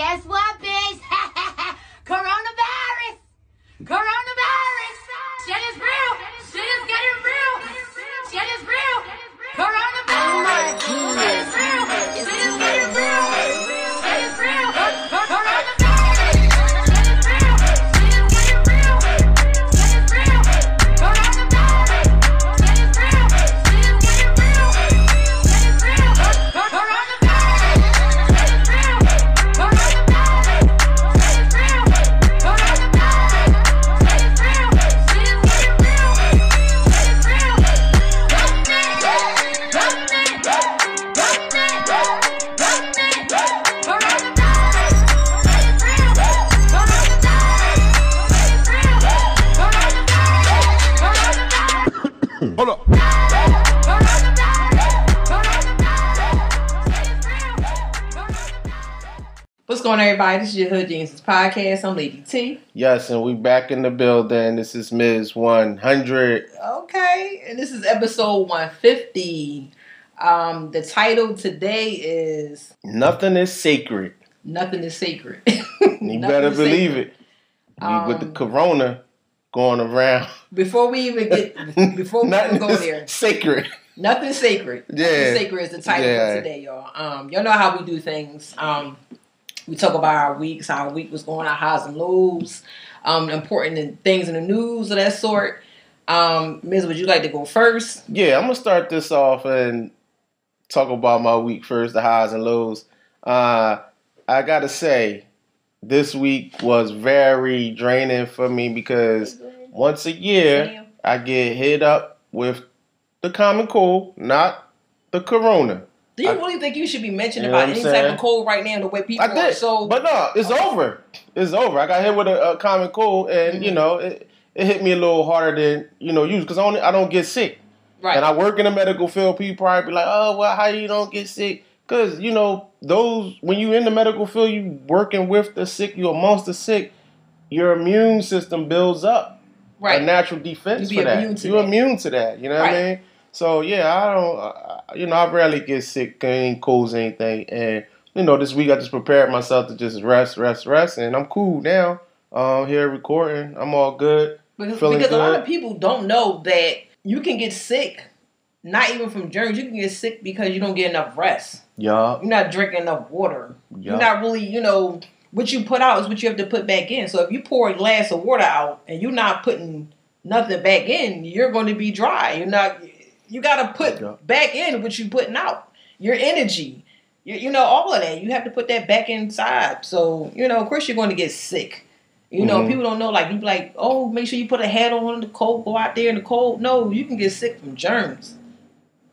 Guess what, bitch? Everybody? This is your Hood Geniuses podcast. I'm Lady T. Yes, and we back in the building. This is Ms. 100. Okay, and this is episode 150. Um, the title today is Nothing is sacred. "Nothing is Sacred." You better believe it. We, with the Um, corona going around. Before we even get, before we even go there, sacred. nothing sacred. Yeah. Nothing sacred is the title Yeah. today, y'all. Um, y'all know how we do things. Um, we talk about our weeks, how our week was going, our highs and lows, um, important things in the news of that sort. Um, Ms., would you like to go first? Yeah, I'm going to start this off and talk about my week first, the highs and lows. Uh, I got to say, this week was very draining for me because once a year, I get hit up with the common cold, not the corona. Do you I- really think you should be mentioned You know about any I'm type of cold right now? The way people I are did, so but no, it's over. It's over. I got hit with a, a common cold, and you Mhm. know, it, it hit me a little harder than you know usually because I only I don't get sick, right. and I work in the medical field. People probably be like, "Oh, well, how you don't get sick?" Because you know those when you in the medical field, you working with the sick, you amongst the sick, your immune system builds up right. a natural defense You for that. to You're immune to that. You know what I mean? So yeah, I don't. Uh, you know, I rarely get sick, any colds, anything, and you know, this week I just prepared myself to just rest, rest, rest, and I'm cool now. Um, here recording, I'm all good. because because a lot of people don't know that you can get sick, not even from germs. You can get sick because you don't get enough rest. Yup, You're not drinking enough water. You're not really, you know, what you put out is what you have to put back in. So if you pour a glass of water out and you're not putting nothing back in, you're going to be dry. You're not. You got to put back in what you're putting out. Your energy, you, you know, all of that. You have to put that back inside. So you know, of course, you're going to get sick. You know, Mhm. people don't know. Like you like, oh, make sure you put a hat on in the cold. Go out there in the cold. No, you can get sick from germs.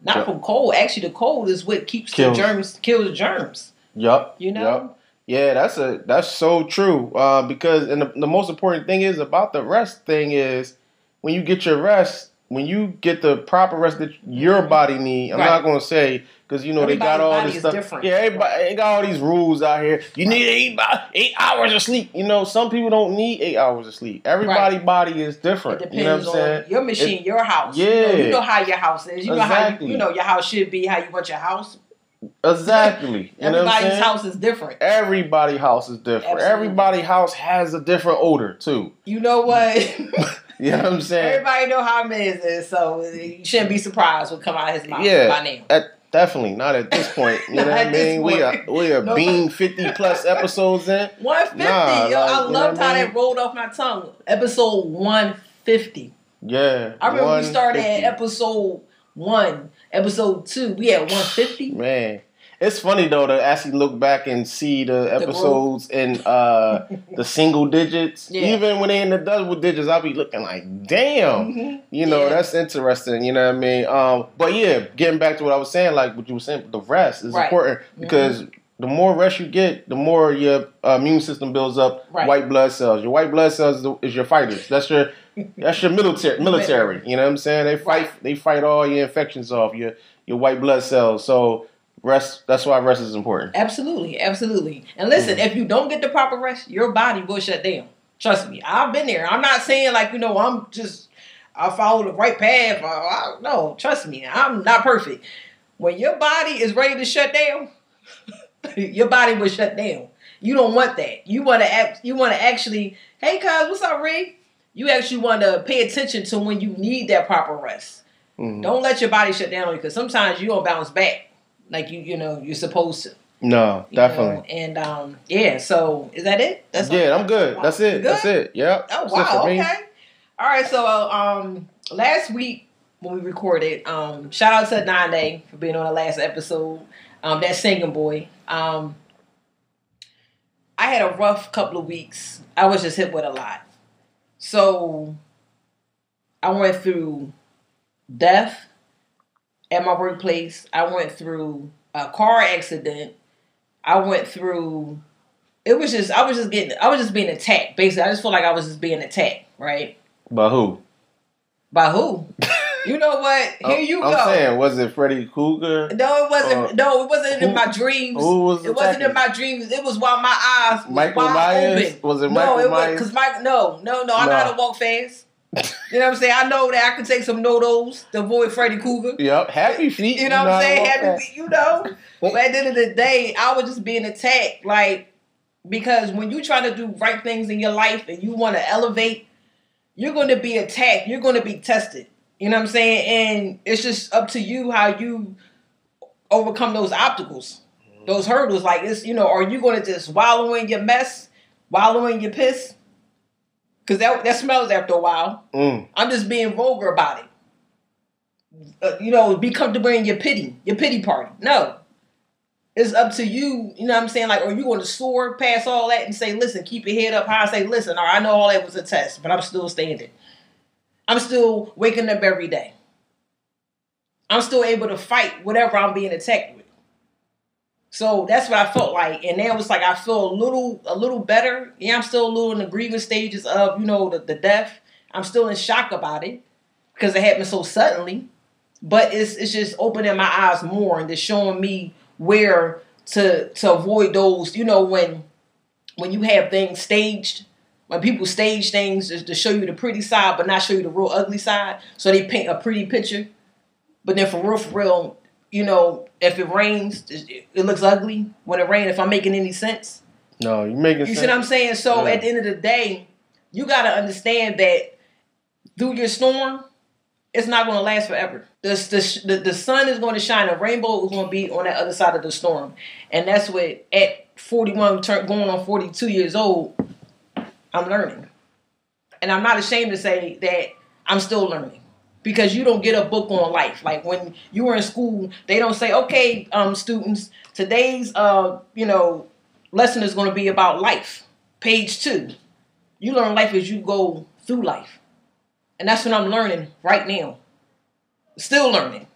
Not Yeah. from cold. Actually, the cold is what keeps Kills. the germs, kills germs. Yup. You know. Yup. Yeah, that's a that's so true. Uh, because and the, the most important thing is about the rest thing is when you get your rest, when you get the proper rest that your body need. I'm Right. not gonna say because you know they got all this is stuff. different. Yeah, everybody they got all these rules out here. You need eight eight hours of sleep. You know, some people don't need eight hours of sleep. Everybody's body is different. It depends You know what I'm saying? on your machine, your house. You know, Yeah. you know how your house is. You know how you, you know your house should be. How you want your house. Exactly. You know what I'm Everybody's house is different. Everybody house is different. Absolutely. Everybody house has a different odor too. You know what? You know what I'm saying? Everybody know how Miz is, so you shouldn't be surprised what come out of his mouth Yeah. by now. At, definitely not at this point. You know what I mean? We are we are No. being fifty plus episodes in. One fifty. Nah, Yo, like, I loved what I how mean? that rolled off my tongue. Episode one fifty. Yeah. I remember we started at episode one. Episode two, we had one fifty. Man. It's funny though to actually look back and see the episodes in uh the single digits. Yeah. Even when they in the double digits, I'll be looking like, damn. Mhm. You know, Yeah. that's interesting. You know what I mean? Um, but yeah, getting back to what I was saying, like what you were saying, the rest is Right. important because the more rest you get, the more your uh, immune system builds up Right. white blood cells. Your white blood cells is, is your fighters. That's your that's your military. Military. You know what I'm saying? They fight. Right. They fight all your infections off. Your your white blood cells. So rest. That's why rest is important. Absolutely, absolutely. And listen, if you don't get the proper rest, your body will shut down. Trust me, I've been there. I'm not saying like you know I'm just I follow the right path. I, I, no, trust me, I'm not perfect. When your body is ready to shut down, your body will shut down. You don't want that. You want to act. You want to actually, hey, cuz, what's up, Ray? You actually want to pay attention to when you need that proper rest. Mhm. Don't let your body shut down because sometimes you don't bounce back like you you know you're supposed to. No, definitely. know? And um, yeah. So is that it? That's yeah, I'm good. That's it. You That's it. Yep. Oh wow, okay. All right, so um last week when we recorded, um shout out to Nane for being on the last episode. Um that singing boy. Um I had a rough couple of weeks. I was just hit with a lot. So I went through death at my workplace. I went through a car accident. I went through it was just I was just getting I was just being attacked. Basically, I just feel like I was just being attacked, right? By who? By who? you know what? Here you I'm go. saying, was it Freddy Krueger? No, it wasn't. Uh, no, it wasn't in my dreams. Who was it wasn't in my dreams. It was while my eyes was Michael Myers? open. Was it no, Michael it was Myers? because Mike. No, no, no. I know No. how to walk fast. You know what I'm saying? I know that I can take some NoDoz to avoid Freddy Krueger. Yep. Happy feet. You know what I'm saying? Happy, feet, you know. But at the end of the day, I was just being attacked, like because when you try to do right things in your life and you want to elevate, you're going to be attacked. You're going to be tested. You know what I'm saying? And it's just up to you how you overcome those obstacles, those hurdles. Like it's you know, are you going to just wallow in your mess, wallow in your piss? Because that that smells after a while. Mm. I'm just being vulgar about it. Uh, you know, be comfortable in your pity, your pity party. No. It's up to you, you know what I'm saying? Like, are you going to soar past all that and say, listen, keep your head up high say, listen, right, I know all that was a test, but I'm still standing. I'm still waking up every day. I'm still able to fight whatever I'm being attacked. So that's what I felt like. And then it was like I feel a little a little better. Yeah, I'm still a little in the grieving stages of, you know, the, the death. I'm still in shock about it because it happened so suddenly. But it's it's just opening my eyes more and just showing me where to to avoid those, you know, when when you have things staged, when people stage things to show you the pretty side but not show you the real ugly side. So they paint a pretty picture. But then for real, for real, you know, if it rains, it, looks ugly. When it rains, if I'm making any sense. No, you're making sense. You sense. see what I'm saying? So Yeah. at the end of the day, you gotta understand that through your storm, it's not gonna last forever. The the, the, the sun is going to shine. A rainbow is going to be on that other side of the storm, and that's what at 41, turn, going on 42 years old, I'm learning, and I'm not ashamed to say that I'm still learning. Because you don't get a book on life. Like when you were in school, they don't say, "Okay, um, students, today's uh, you know, lesson is going to be about life. Page two. You learn life as you go through life. And that's what I'm learning right now. Still learning.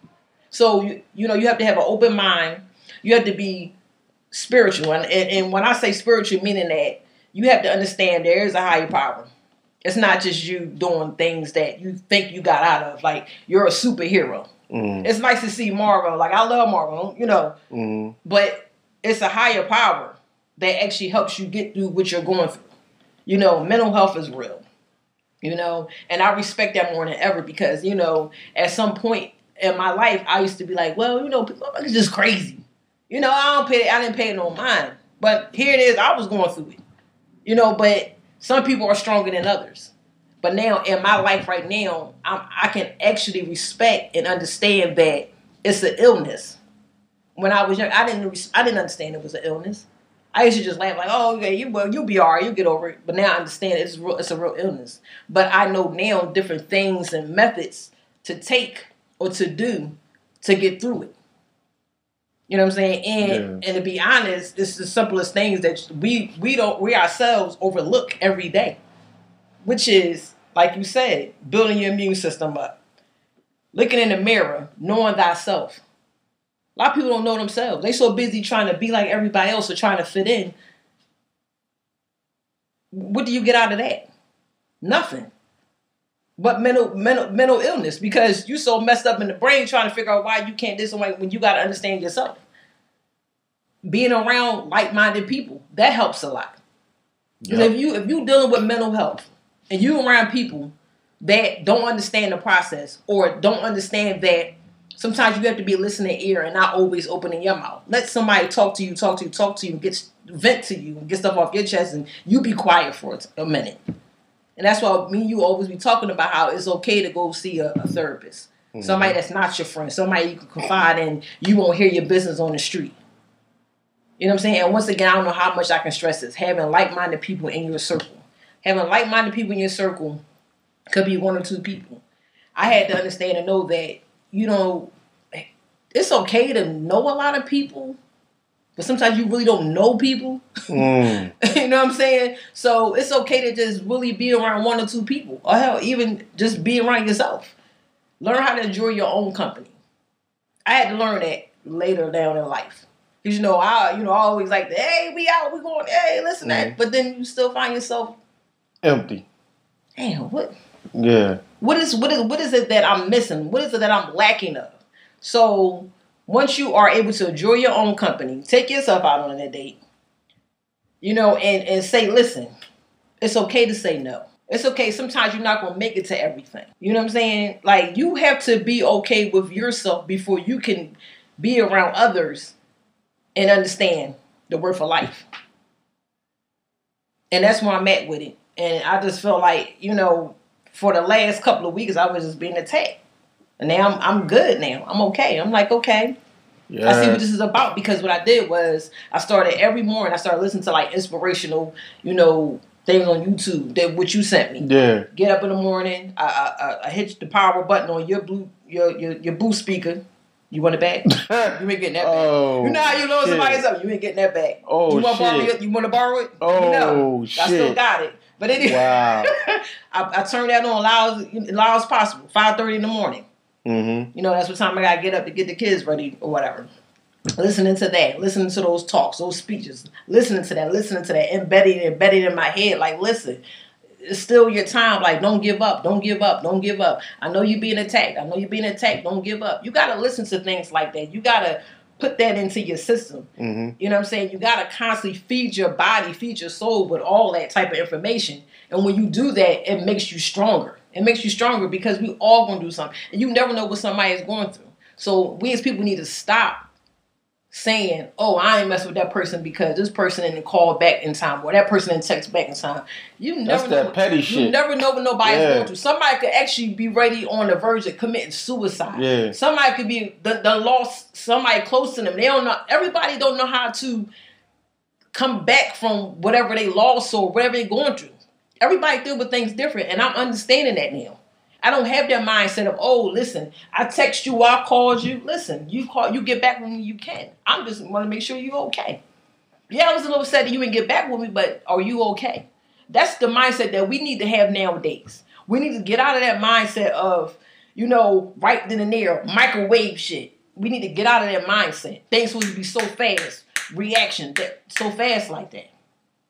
So, you, you know, you have to have an open mind. You have to be spiritual. And, and, and when I say spiritual, meaning that you have to understand there is a higher power. It's not just you doing things that you think you got out of. Like, you're a superhero. Mm. It's nice to see Marvel. Like, I love Marvel, you know Mm. but it's a higher power that actually helps you get through what you're going through. You know, mental health is real. You know, and I respect that more than ever because you know, at some point in my life, I used to be like, well, you know, people are just crazy. You know, I don't pay, I didn't pay no mind, but here it is. I was going through it. You know, but some people are stronger than others. But now in my life right now, I'm, I can actually respect and understand that it's an illness when I was young, I didn't I didn't understand it was an illness. I used to just laugh like, "Oh, okay, you well, you'll be all right, you'll get over it." But now I understand it's real, it's a real illness. But I know now different things and methods to take or to do to get through it. You know what I'm saying? And and to be honest, it's the simplest things that we we don't we ourselves overlook every day, which is like you said, building your immune system up, looking in the mirror, knowing thyself. A lot of people don't know themselves. They so busy trying to be like everybody else or trying to fit in. What do you get out of that? Nothing. But mental mental mental illness because you so messed up in the brain trying to figure out why you can't this why- when you got to understand yourself. Being around like-minded people that helps a lot. Yep. if you if you dealing with mental health and you around people that don't understand the process or don't understand that Sometimes you have to be listening ear and not always opening your mouth. Let somebody talk to you, talk to you, talk to you, and get vent to you, and get stuff off your chest, and you be quiet for a minute. And that's why me and you always be talking about how it's okay to go see a, a therapist. Mm-hmm. Somebody that's not your friend, somebody you can confide in, you won't hear your business on the street. You know what I'm saying? And once again, I don't know how much I can stress this. Having like minded people in your circle. Having like minded people in your circle could be one or two people. I had to understand and know that, you know, it's okay to know a lot of people, but sometimes you really don't know people. Mm. you know what I'm saying? So it's okay to just really be around one or two people, or hell, even just be around yourself. Learn how to enjoy your own company. I had to learn that later down in life. Cause you know, I you know, I always like, hey, we out, we going, hey, listen, that. Mhm. But then you still find yourself, Empty. damn, what, Yeah. what is, what is, what is it that I'm missing? What is it that I'm lacking of? So once you are able to enjoy your own company, take yourself out on a date, you know, and and say, listen, it's okay to say no. It's okay. Sometimes you're not gonna make it to everything. You know what I'm saying? Like you have to be okay with yourself before you can be around others and understand the worth of life. And that's where I'm at with it. And I just feel like, you know, for the last couple of weeks I was just being attacked. And now I'm I'm good now. I'm okay. I'm like, okay. Yeah. I see what this is about because what I did was I started every morning. I started listening to like inspirational, you know, things on YouTube that what you sent me. yeah. Get up in the morning. I I, I, I hit the power button on your blue your your your boost speaker. You want it back? You ain't getting that back. oh. you know how you know shit. somebody's up. You ain't getting that back. Oh, you want to borrow shit. it? You want to borrow it? Oh, no. I still got it. But anyway, Wow. I, I turned that on loud loud as possible. Five thirty in the morning. Mm-hmm. You know, that's what time I gotta get up to get the kids ready or whatever. Listening to that, listening to those talks, those speeches, listening to that, listening to that, embedded, embedded in my head. Like, listen, it's still your time. Like, don't give up, don't give up, don't give up. I know you're being attacked. I know you're being attacked. Don't give up. You gotta listen to things like that. You gotta put that into your system. Mm-hmm. You know what I'm saying? You gotta constantly feed your body, feed your soul with all that type of information. And when you do that, it makes you stronger. It makes you stronger because we all gonna do something. And you never know what somebody is going through. So we as people need to stop saying, Oh, I ain't mess with that person because this person didn't call back in time or that person didn't text back in time. You never That's know that petty you shit. never know what nobody's Yeah. going through. Somebody could actually be ready on the verge of committing suicide. Yeah. Somebody could be the, the lost somebody close to them. They don't know. Everybody don't know how to come back from whatever they lost or whatever they're going through. Everybody deal with things different, and I'm understanding that now. I don't have that mindset of, oh, listen, I text you, I called you. Listen, you call, you get back when you can. I'm just want to make sure you're okay. Yeah, I was a little sad that you didn't get back with me, but are you okay? That's the mindset that we need to have nowadays. We need to get out of that mindset of, you know, right then and there, microwave shit. We need to get out of that mindset. Things to be so fast, reaction that so fast like that.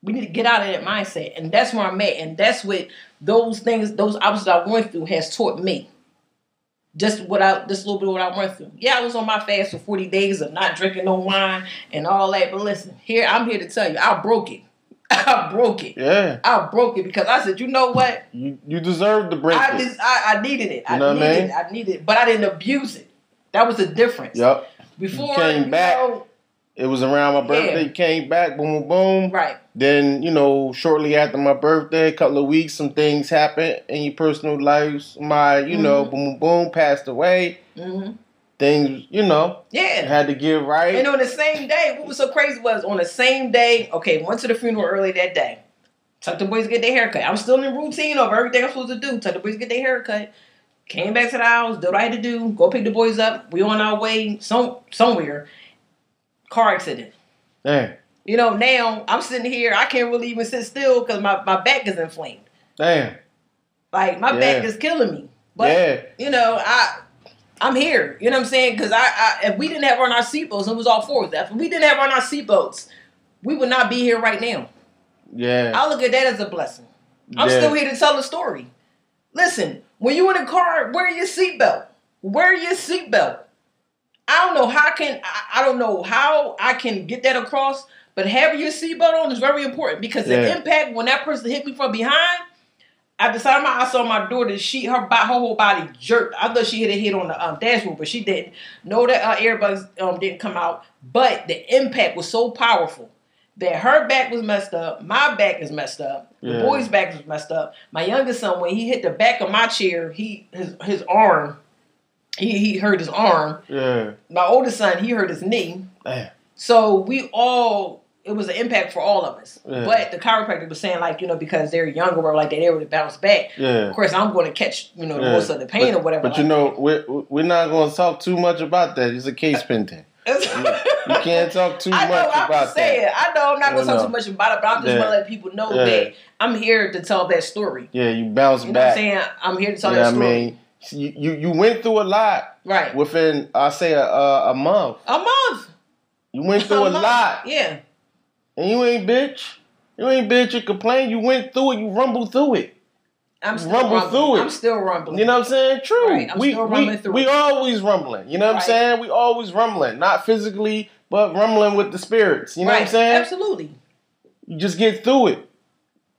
We need to get out of that mindset, and that's where I'm at, and that's what those things, those obstacles I went through, has taught me. Just what I, just a little bit of what I went through. Yeah, I was on my fast for 40 days of not drinking no wine and all that. But listen, here I'm here to tell you, I broke it. I broke it. Yeah. I broke it because I said, you know what? You you deserve to break I it. just I, I needed it. I You know what I needed mean? it. I needed it. But I didn't abuse it. That was the difference. Yep. Before came you back. know- It was around my birthday. Yeah. Came back. Boom, boom, boom. right. Then you know, shortly after my birthday, a couple of weeks, some things happened in your personal lives. My, you know, Mhm. boom, boom, passed away. hmm Things, you know, Yeah. had to get right. And on the same day, what was so crazy was on the same day, okay, went to the funeral early that day. Took the boys to get their haircut. I'm still in routine of everything I'm supposed to do. Took the boys to get their haircut. Came back to the house, did what I had to do, go pick the boys up. We on our way some somewhere. Car accident. Damn, You know, now I'm sitting here, I can't really even sit still because my, my back is inflamed. damn. Like my back is killing me. But yeah, you know, I I'm here. You know what I'm saying? Because I, I if we didn't have on our seatbelts, it was all four of that. If we didn't have on our seatbelts, we would not be here right now. yeah. I look at that as a blessing. I'm yeah. still here to tell the story. Listen, when you in a car, wear your seatbelt. Wear your seatbelt. I don't know how I can I, I don't know how I can get that across, but having your seatbelt on is very important because Yeah. the impact when that person hit me from behind, At the time I saw my daughter, she her her whole body jerked. I thought she hit a hit on the um, dashboard, but she didn't. Know that uh, airbags um, didn't come out, but the impact was so powerful that her back was messed up, my back is messed up, the boy's back was messed up. My youngest son, when he hit the back of my chair, he his his arm, he he hurt his arm. Yeah. My oldest son, he hurt his knee. Damn. So we all, it was an impact for all of us. Yeah. But the chiropractor was saying, like, you know, because they're younger or like that, they would bounce back. Yeah. Of course, I'm going to catch, you know, the Yeah. most of the pain but, or whatever. But you like know, we're we're not going to talk too much about that. It's a case pending. You can't talk too I know, much I'm about saying. that. I know I'm not going to talk too much about it, but I'm just Yeah. want to let people know that I'm here to tell that story. Yeah, you bounce You know what I'm back. saying? I'm here to tell that I story. mean, you, you you went through a lot right. within I say a, a a month. A month. You went through a month. lot, Yeah. and you ain't bitch. You ain't bitch. You complain. You went through it. You rumbled through it. I'm still Rumble rumbling. through it. I'm still rumbling. You know what I'm saying? True. Right, I'm we still we, through we always rumbling. You know what I'm saying? We always rumbling, not physically, but rumbling with the spirits. You know what I'm saying? Absolutely. You just get through it.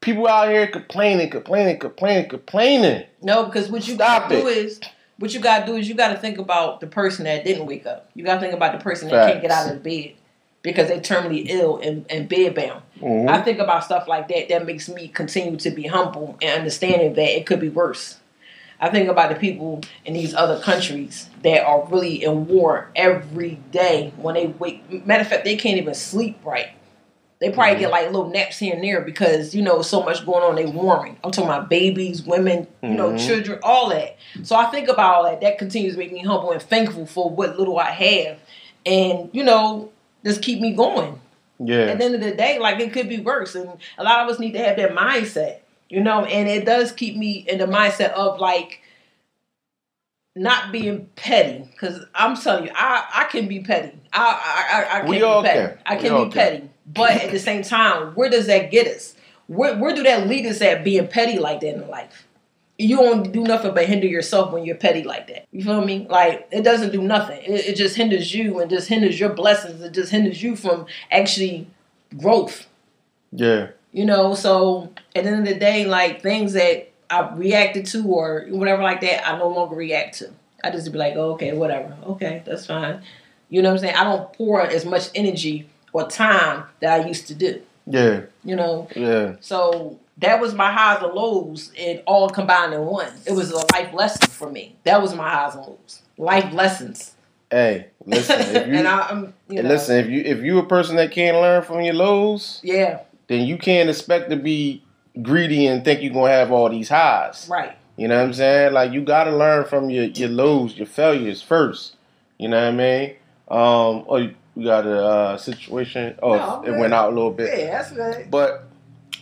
People out here complaining, complaining, complaining, complaining. No, because what you Stop gotta do is what you gotta do is you gotta think about the person that didn't wake up. You gotta think about the person that can't get out of bed because they're terminally ill and, and bed bound. Mhm. I think about stuff like that. That makes me continue to be humble and understanding that it could be worse. I think about the people in these other countries that are really in war every day. When they wake, matter of fact, they can't even sleep right. They probably Mhm. get like little naps here and there because you know so much going on. They warming. I'm talking about babies, women, you know, Mhm. children, all that. So I think about all that. That continues to make me humble and thankful for what little I have, and you know, just keep me going yeah. at the end of the day, like it could be worse. And a lot of us need to have that mindset, you know, and it does keep me in the mindset of like not being petty. Cause I'm telling you, I, I can be petty. I I, I, I can We be all petty. can. I We can all be can. But at the same time, where does that get us? Where where do that lead us at being petty like that in life? You don't do nothing but hinder yourself when you're petty like that. You feel me? Like it doesn't do nothing. It, it just hinders you and just hinders your blessings. It just hinders you from actually growth. yeah. You know, so at the end of the day, like things that I reacted to or whatever like that, I no longer react to. I just be like, oh, okay, whatever. Okay, that's fine. You know what I'm saying? I don't pour as much energy or time that I used to do. Yeah. You know, Yeah. so that was my highs and lows, it all combined in one. It was a life lesson for me. That was my highs and lows, life lessons. Hey, listen. If you and I, I'm, you know, listen, if you if you a person that can't learn from your lows, yeah, then you can't expect to be greedy and think you're gonna have all these highs. right, You know what I'm saying? Like you gotta learn from your, your lows, your failures first. You know what I mean? Um oh you got a uh, situation. Oh No, it good. went out a little bit. yeah, that's good. But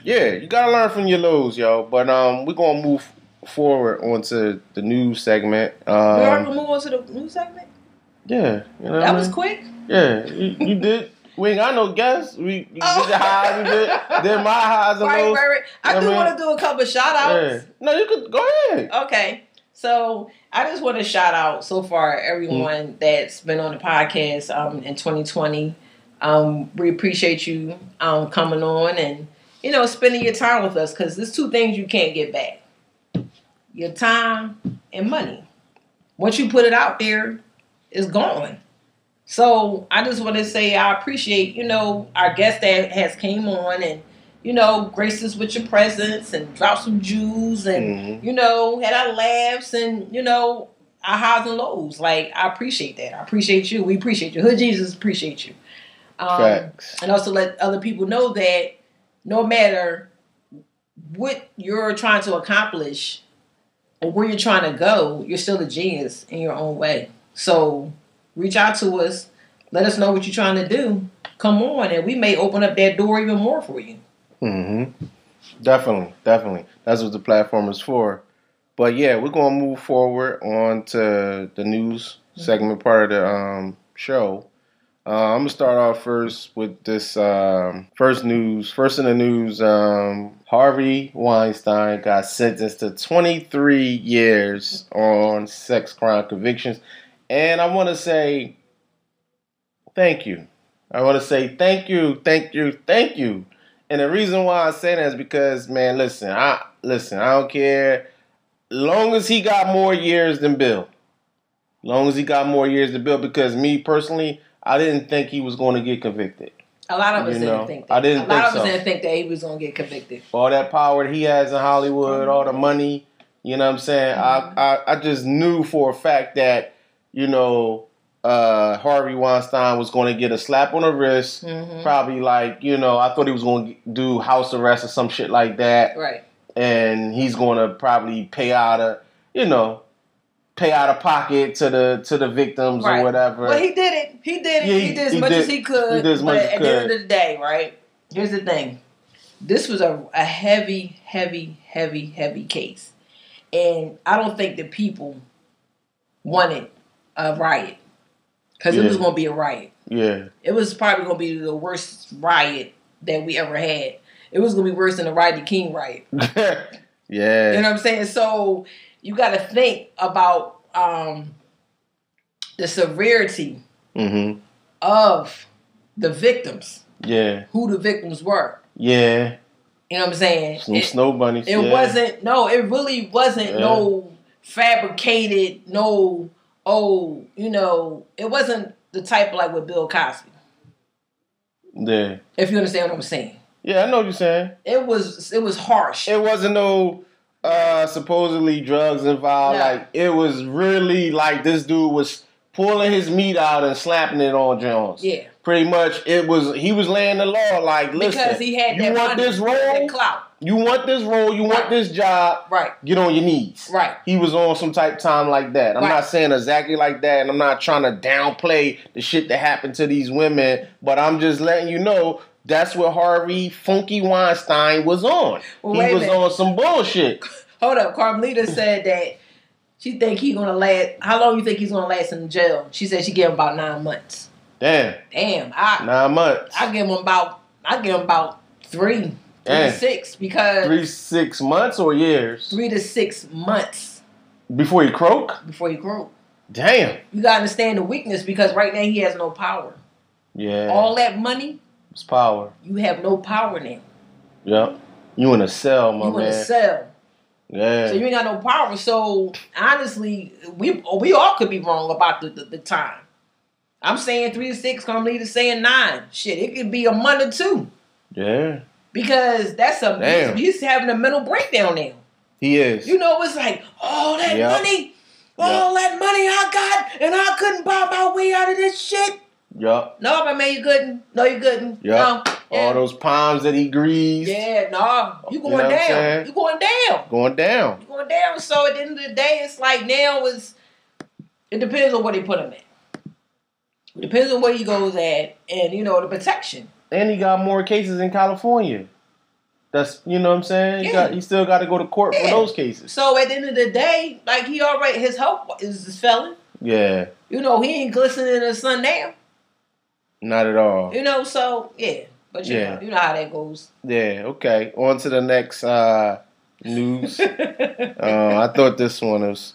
yeah, you gotta learn from your lows, yo. But um we're gonna move forward onto the news segment. we already Um move on to the new segment. yeah, you know That I was mean? quick. Yeah, you, you did. We ain't got no guests. We you Oh. did your highs, we did, did my highs and Right, lows. right, right. I I do want to do a couple shout outs. Yeah. No, you could go ahead. Okay. So I just want to shout out so far everyone Mm. that's been on the podcast um, in 2020. Um, we appreciate you um, coming on and you know spending your time with us because there's two things you can't get back: your time and money. Once you put it out there, it's gone. So I just want to say I appreciate you know our guest that has came on and you know graced us with your presence and dropped some jewels and Mhm. you know, had our laughs and, you know, our highs and lows. Like, I appreciate that. I appreciate you. We appreciate you. Hood Jesus appreciate you. Um, Facts. and also let other people know that no matter what you're trying to accomplish or where you're trying to go, you're still a genius in your own way. So reach out to us. Let us know what you're trying to do. Come on, and we may open up that door even more for you. Hmm Definitely, definitely. That's what the platform is for. But yeah, we're gonna move forward on to the news segment part of the um, show. Uh, I'm gonna start off first with this um, first news. First in the news, um, Harvey Weinstein got sentenced to 23 years on sex crime convictions, and I want to say thank you. I want to say thank you, thank you, thank you. And the reason why I say that is because, man, listen, I listen, I don't care. Long as he got more years than Bill. Long as he got more years than Bill, because me personally, I didn't think he was going to get convicted. A lot of us You didn't know, think that. I didn't a lot of us so. didn't think that he was gonna get convicted. All that power he has in Hollywood, all the money, you know what I'm saying? Mm-hmm. I, I I just knew for a fact that, you know, uh, Harvey Weinstein was going to get a slap on the wrist. Mhm. Probably like, you know, I thought he was going to do house arrest or some shit like that. Right. and he's going to probably pay out a, you know, pay out of pocket to the to the victims Right. or whatever. Well, he did it. He did it. Yeah, he, he- did as he much did- as he could. he did as much but as at the end of the day, right? Here's the thing. This was a, a heavy, heavy, heavy, heavy case. And I don't think the people wanted a riot. Because it was going to be a riot. yeah, It was probably going to be the worst riot that we ever had. It was going to be worse than the Rodney King riot. yeah, You know what I'm saying? So you got to think about um, the severity hmm of the victims, yeah, who the victims were. yeah. You know what I'm saying? Some It, snow bunnies. it yeah. wasn't no, it really wasn't Yeah. no fabricated, no oh, you know, it wasn't the type like with Bill Cosby. Yeah, If you understand what I'm saying. yeah. I know what you're saying. It was it was harsh. It wasn't no uh supposedly drugs involved. No. Like it was really like this dude was pulling his meat out and slapping it on Jones. yeah. Pretty much, it was he was laying the law. Like, listen, Because he had you that want money, this role, that clout. You want this role, you want this job. Right. Get on your knees. Right. He was on some type time like that. I'm Right. not saying exactly like that, and I'm not trying to downplay the shit that happened to these women, but I'm just letting you know that's what Harvey Funky Weinstein was on. Well, he was on some bullshit. Hold up, Carmelita said that she think he gonna last. How long you think he's gonna last in jail? She said she gave him about nine months. Damn, Damn, I nine months, I give him about I give him about three, three to eh. six because three six months or years three to six months before he croak. before he croak. Damn, You gotta understand the weakness because right now he has no power. yeah, All that money, it's power. you have no power now. Yep, you in a cell, my you man. in a cell. Yeah, So you ain't got no power. So honestly, we we all could be wrong about the, the, the time. I'm saying three to six, Carmelita saying nine. Shit, it could be a month or two. yeah, Because that's a Damn. he's having a mental breakdown now. he is. You know, it's like, all that Yep. money, all that money I got, and I couldn't buy my way out of this shit. Yup. No, my man, you couldn't. No, you couldn't. Yep. No. All those palms that he greased. Yeah, no. You You know going down. You going down. Going down. You going down. So at the end of the day, it's like now is it depends on what they put him at. It depends on where he goes at and you know the protection. And he got more cases in California. That's you know what I'm saying? He got he still got to go to court for those cases. So at the end of the day, like he already his hope is is felon. Yeah. You know, he ain't glistening in the sun now. Not at all. You know, so yeah. But you Yeah. know, you know how that goes. Yeah, okay. On to the next uh news. uh, I thought this one was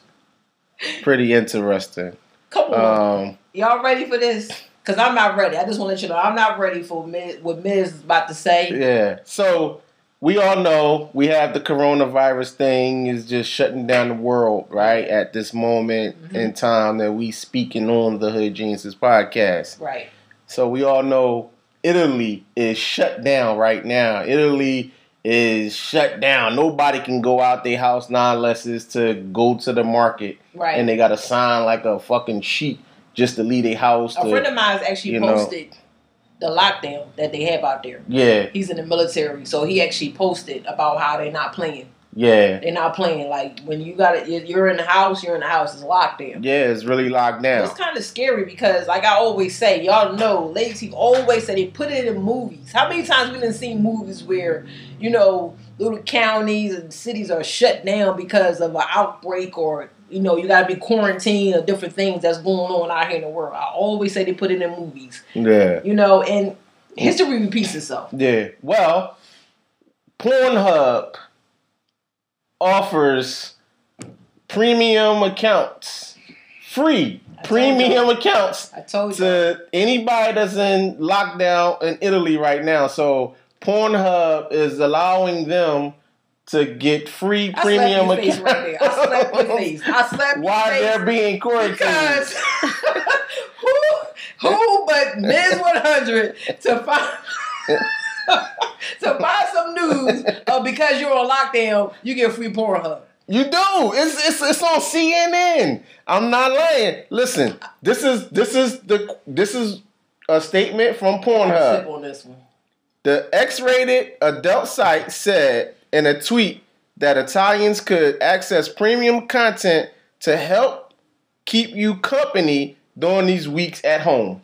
pretty interesting. Come on. Um Y'all ready for this? Cause I'm not ready. I just want to let you know I'm not ready for Miz, what Miz is about to say. Yeah. So we all know we have the coronavirus thing is just shutting down the world, right? At this moment Mhm. in time that we speaking on the Hood Geniuses podcast. Right. So we all know Italy is shut down right now. Italy is shut down. Nobody can go out their house now unless it's to go to the market. Right. And they gotta sign like a fucking sheet just to leave their house. a to- friend of mine actually you know. posted the lockdown that they have out there. yeah, He's in the military, so he actually posted about how they're not playing. yeah. They're not playing. Like when you got it, you're in the house. You're in the house. It's locked down. Yeah, it's really locked down. It's kind of scary because, like I always say, y'all know, ladies, he always say they put it in movies. How many times we didn't see movies where, you know, little counties and cities are shut down because of an outbreak or, you know, you gotta be quarantined or different things that's going on out here in the world. I always say they put it in movies, Yeah. you know, and history repeats itself. Yeah. Well, Pornhub offers premium accounts, free I premium accounts I told you. to anybody that's in lockdown in Italy right now. So Pornhub is allowing them to get free I premium your face right. I slapped your face. I slapped your While face. they're being quarantined. Because who, who but Ms. 100 to find to find some news of because you're on lockdown, you get free Pornhub. You do. It's it's it's on CNN. I'm not lying. Listen, this is this is the this is a statement from Pornhub. on this one. The X-rated adult site said in a tweet that Italians could access premium content to help keep you company during these weeks at home.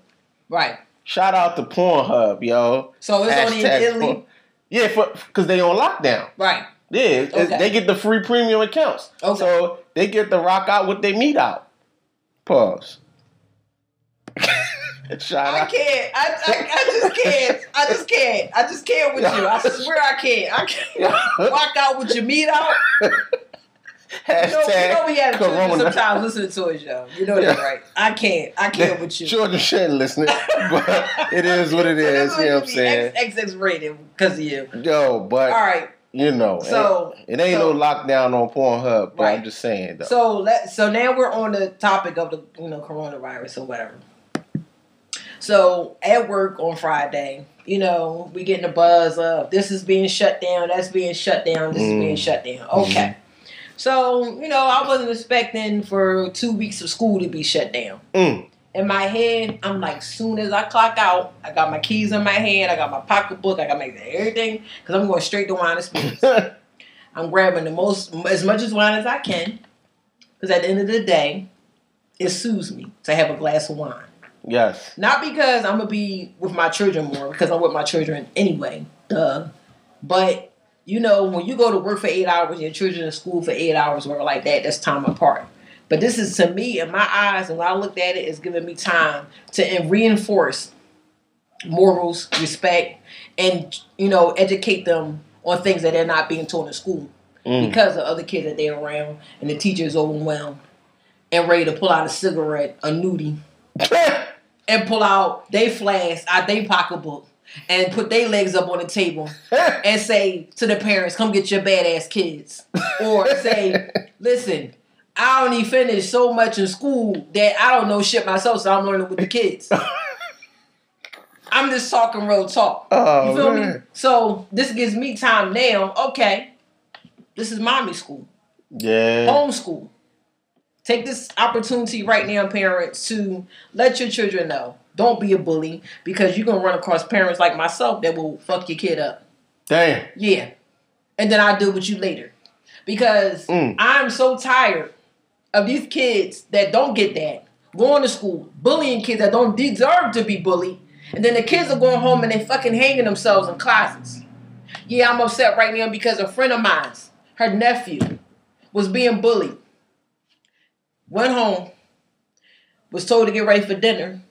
Right. Shout out to Pornhub, yo. So it's only in Hashtag Italy. Porn- Yeah, for because they on lockdown. Right. Yeah, Okay. they get the free premium accounts. Okay. So they get to rock out with their meat out. Pause. Shout I out. can't. I, I, I just can't. I just can't. I just can't with you. I swear I can't. I can't walk out with your meat out. You know, you know we children Corona. sometimes listening to us, yo. You know that, right? I can't. I can't with you. Children shouldn't listen, but it is what it is. You know what I'm saying? X, X rated because of you. Yo, but All right. you know, So it, it ain't so- no lockdown on Pornhub. But Right. I'm just saying though. So let so now we're on the topic of the you know coronavirus or whatever. So at work on Friday, you know, we getting the buzz of this is being shut down, that's being shut down, this is Mm. being shut down. Okay. So, you know, I wasn't expecting for two weeks of school to be shut down. Mm. In my head, I'm like, soon as I clock out, I got my keys in my hand, I got my pocketbook, I got my everything, because I'm going straight to wine and spirits. I'm grabbing the most, as much as wine as I can, because at the end of the day, it soothes me to have a glass of wine. Yes. Not because I'm gonna be with my children more, because I'm with my children anyway, duh. But you know, when you go to work for eight hours, your children in school for eight hours, or like that, that's time apart. But this is to me, in my eyes, and when I looked at it, it's giving me time to reinforce morals, respect, and you know, educate them on things that they're not being taught in school Mm. because of other kids that they're around, and the teacher's overwhelmed and ready to pull out a cigarette, a nudie, and pull out they flask out they pocketbook and put their legs up on the table and say to the parents, "Come get your badass kids," or say, "Listen." I only finished so much in school that I don't know shit myself, so I'm learning with the kids. I'm just talking real talk. Oh, You feel me? So this gives me time now. Okay, this is mommy school, Yeah. homeschool. Take this opportunity right now, parents, to let your children know. Don't be a bully because you're gonna run across parents like myself that will fuck your kid up. Damn. Yeah. And then I'll deal with you later. Because Mm. I'm so tired of these kids that don't get that. Going to school, bullying kids that don't deserve to be bullied. And then the kids are going home and they fucking hanging themselves in closets. Yeah, I'm upset right now because a friend of mine's, her nephew, was being bullied. Went home, was told to get ready for dinner.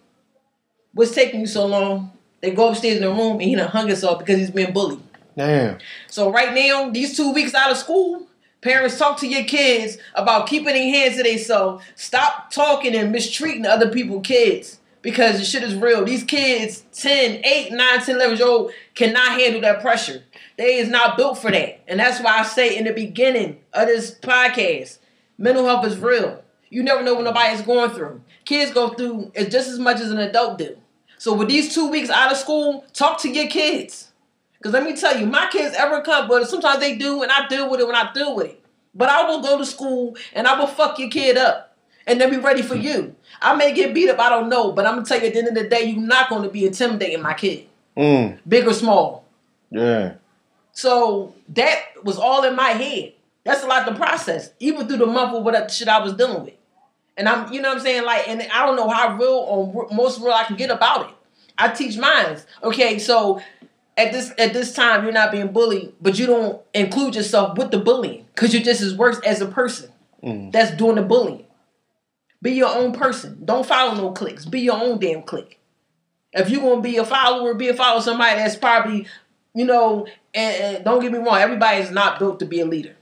What's taking you so long? They go upstairs in the room and he done hung himself because he's been bullied. Damn. So right now, these two weeks out of school, parents talk to your kids about keeping their hands to themselves. Stop talking and mistreating other people's kids because the shit is real. These kids, 10, 8, 9, 10, 11 years old, cannot handle that pressure. They is not built for that. And that's why I say in the beginning of this podcast, mental health is real. You never know what nobody's going through. Kids go through it just as much as an adult do. So with these two weeks out of school, talk to your kids. Because let me tell you, my kids ever come, but sometimes they do, and I deal with it when I deal with it. But I will go to school and I will fuck your kid up and then be ready for you. I may get beat up, I don't know, but I'm gonna tell you at the end of the day, you're not gonna be intimidating my kid, Mm. big or small. Yeah. So that was all in my head. That's a lot to process, even through the month of what shit I was dealing with. And I'm, you know what I'm saying? Like, and I don't know how real or most real I can get about it. I teach minds. Okay, so at this at this time you're not being bullied, but you don't include yourself with the bullying because you're just as worse as a person Mm. that's doing the bullying. Be your own person. Don't follow no clicks. Be your own damn click. If you're gonna be a follower, be a follower of somebody that's probably, you know, and, and don't get me wrong, everybody is not built to be a leader.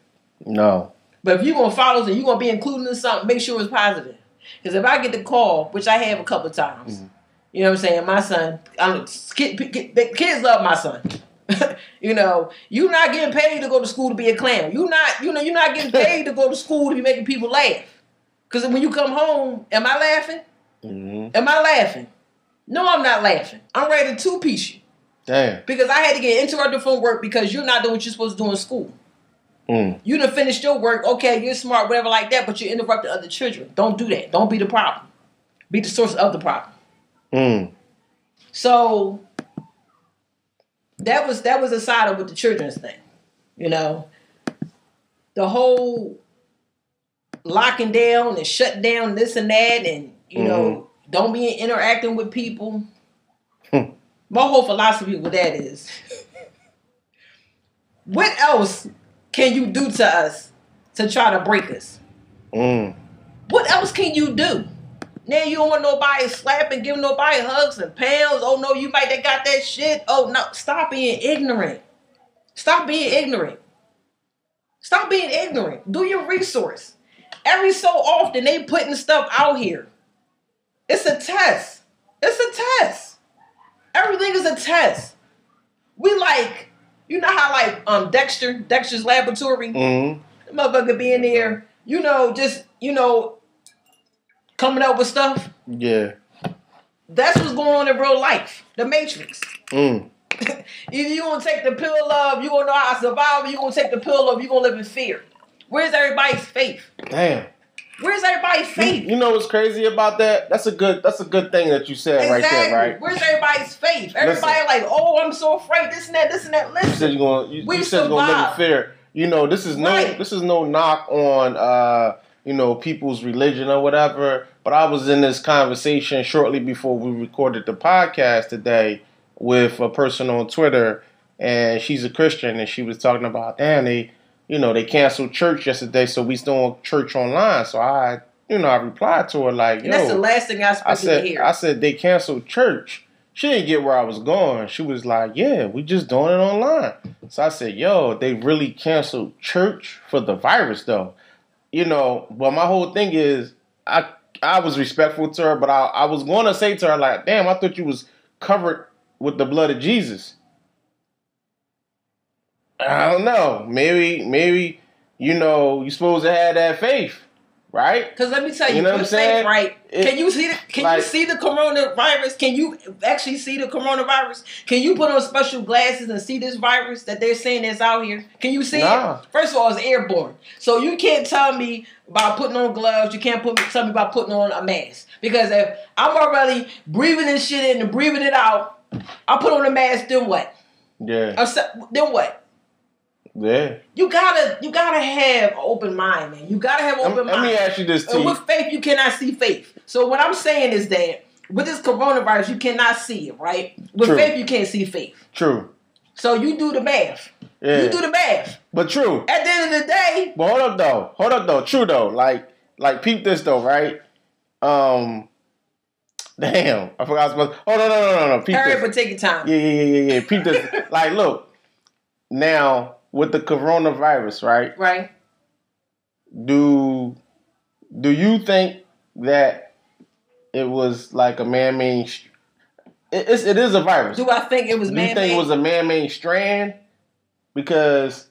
No. But if you're gonna follow and you're gonna be included in something, make sure it's positive. Because if I get the call, which I have a couple of times, you know what I'm saying, my son, I'm, kid, kid, the kids love my son. you know, you're not getting paid to go to school to be a clown. You're not, you know, you're not getting paid to go to school to be making people laugh. Because when you come home, am I laughing? Mhm. Am I laughing? No, I'm not laughing. I'm ready to two piece you Damn. because I had to get interrupted from work because you're not doing what you're supposed to do in school. Mm. You done finished your work. Okay, you're smart, whatever like that, but you interrupted other children. Don't do that. Don't be the problem. Be the source of the problem. Mm. So that was that was a side of with the children's thing. You know, the whole locking down and shut down this and that, and you know, don't be interacting with people. Hmm. My whole philosophy with that is, what else can you do to us to try to break us? Mm. What else can you do? Now you don't want nobody slapping, giving nobody hugs and pounds. Oh no, you might have got that shit. Oh no, stop being ignorant. Stop being ignorant. Stop being ignorant. Do your resource. Every so often they putting stuff out here. It's a test. It's a test. Everything is a test. We like, you know how like um Dexter, Dexter's laboratory. Mm. The motherfucker be in there, you know, just, you know, coming up with stuff. Yeah. That's what's going on in real life. The Matrix. Mm. Either you gonna take the pill of, you gonna know how to survive, or you gonna take the pill of, you gonna live in fear. Where's everybody's faith? Damn. Where's everybody's faith? you know what's crazy about that? That's a good. That's a good thing that you said right there, right? Where's everybody's faith? Everybody like, oh, I'm so afraid. This and that. This and that. You said Listen, you're going. You, We you said you're to live in fear. You know, this is no. Right. This is no knock on. uh you know, people's religion or whatever. But I was in this conversation shortly before we recorded the podcast today with a person on Twitter, and she's a Christian, and she was talking about, damn, they, you know, they canceled church yesterday, so we still on church online. So I, you know, I replied to her like, and that's the last thing I I expected said, to hear. I said they canceled church. She didn't get where I was going. She was like, "Yeah, we just doing it online." So I said, "Yo, they really canceled church for the virus, though." You know, but my whole thing is, I I was respectful to her, but I I was going to say to her like, "Damn, I thought you was covered with the blood of Jesus." I don't know. Maybe maybe you know you supposed to have that faith, right? Because let me tell you, You know what I'm saying? faith, right? It- can you see the Can like- you see the coronavirus? Can you actually see the coronavirus? Can you put on special glasses and see this virus that they're saying is out here? Can you see Nah. it? First of all, it's airborne, so you can't tell me about putting on gloves. You can't put tell me about putting on a mask because if I'm already breathing this shit in and breathing it out, I put on a mask. Then what? Yeah, Then what? Yeah. You gotta you gotta have an open mind, man. You gotta have open Let, open let me ask you this, T. And with faith, you cannot see faith. So what I'm saying is that with this coronavirus, you cannot see it, right? With True. faith, you can't see faith. True. So you do the math. Yeah. You do the math. But true. At the end of the day, But hold up though. Hold up though. True though. Like like peep this though, right? Um Damn. I forgot I was supposed Oh no no no no no. Peep hurry this. and take your time. Yeah, yeah, yeah, yeah, yeah. Peep this. like look. Now with the coronavirus, right? Right? Do do you think that it was like a man-made it, it's, it is a virus. Do I think it was man-made? Do you think it was a man-made strand? Because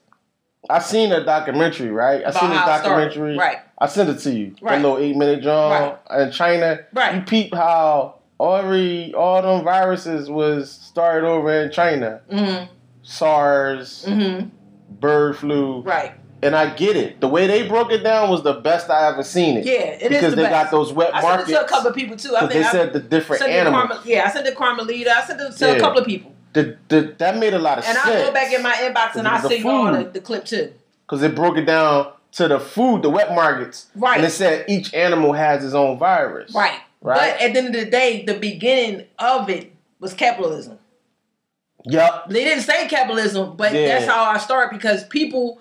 I seen a documentary, right? I About seen this how it started. documentary. Right. I sent it to you. Right. That little eight minute John in China. Right. You peep how every all them viruses was started over in China. Mm-hmm. SARS, Mm-hmm. Bird flu. Right. And I get it. The way they broke it down was the best I ever seen it. Yeah, it is because the they best. got those wet I sent markets. it to a couple of people too. I they I said the different animals. Carmel- yeah, I sent it to Carmelita. I sent it to Yeah. a couple of people. The, the, that made a lot of And sense. And I'll go back in my inbox and I'll The send you all the, the clip too. because it broke it down to the food, the wet markets. Right. And it said each animal has its own virus. Right. Right. But at the end of the day, the beginning of it was capitalism. Yup. They didn't say capitalism, but Yeah. that's how I start because people,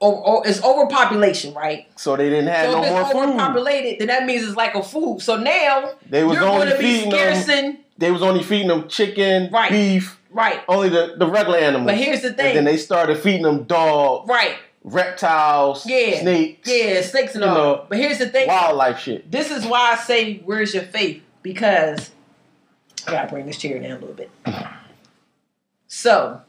or, or it's overpopulation, right? So they didn't have so no if more it's food. overpopulated, then that means it's like a food. So now They was you're only going to be feeding them- They was only feeding them chicken, Right. beef, right? only the, the regular animals. But here's the And thing, then they started feeding them dog, right? reptiles, Yeah, snakes, Yeah, snakes and all. know, but here's the thing, wildlife shit. this is why I say, "Where's your faith?" Because I gotta bring this chair down a little bit. So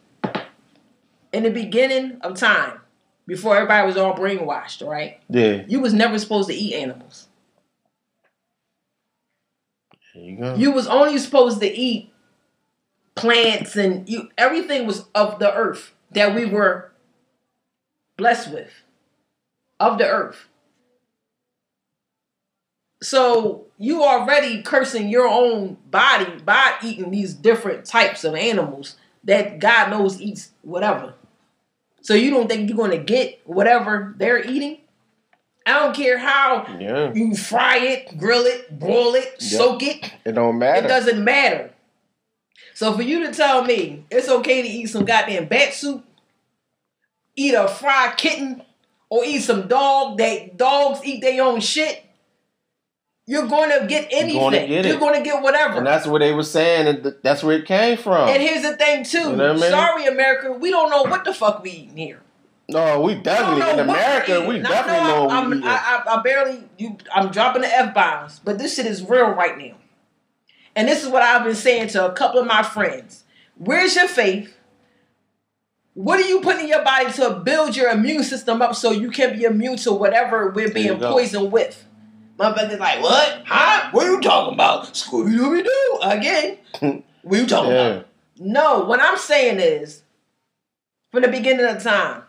in the beginning of time, before everybody was all brainwashed, right? Yeah. You was never supposed to eat animals. There you go. You was only supposed to eat plants and you everything was of the earth that we were blessed with. Of the earth. So you already cursing your own body by eating these different types of animals that God knows eats whatever. So you don't think you're gonna get whatever they're eating? I don't care how yeah. you fry it, grill it, boil it, Yeah. soak it. It don't matter. It doesn't matter. So for you to tell me it's okay to eat some goddamn bat soup, eat a fried kitten, or eat some dog that dogs eat their own shit, you're going to get anything. You're gonna get You're going to get whatever. And that's what they were saying, and that's where it came from. And here's the thing too. You know I mean? Sorry, America, we don't know what the fuck we eating here. no, we definitely in America. We definitely know what I'm, we eating. I, I, I barely you. I'm dropping the f bombs, but this shit is real right now. And this is what I've been saying to a couple of my friends. Where's your faith? What are you putting in your body to build your immune system up so you can be immune to whatever we're being poisoned with? Motherfuckers like, what? Huh? What are you talking about? Scooby Dooby Doo again? what are you talking yeah. about? No, what I'm saying is, from the beginning of time,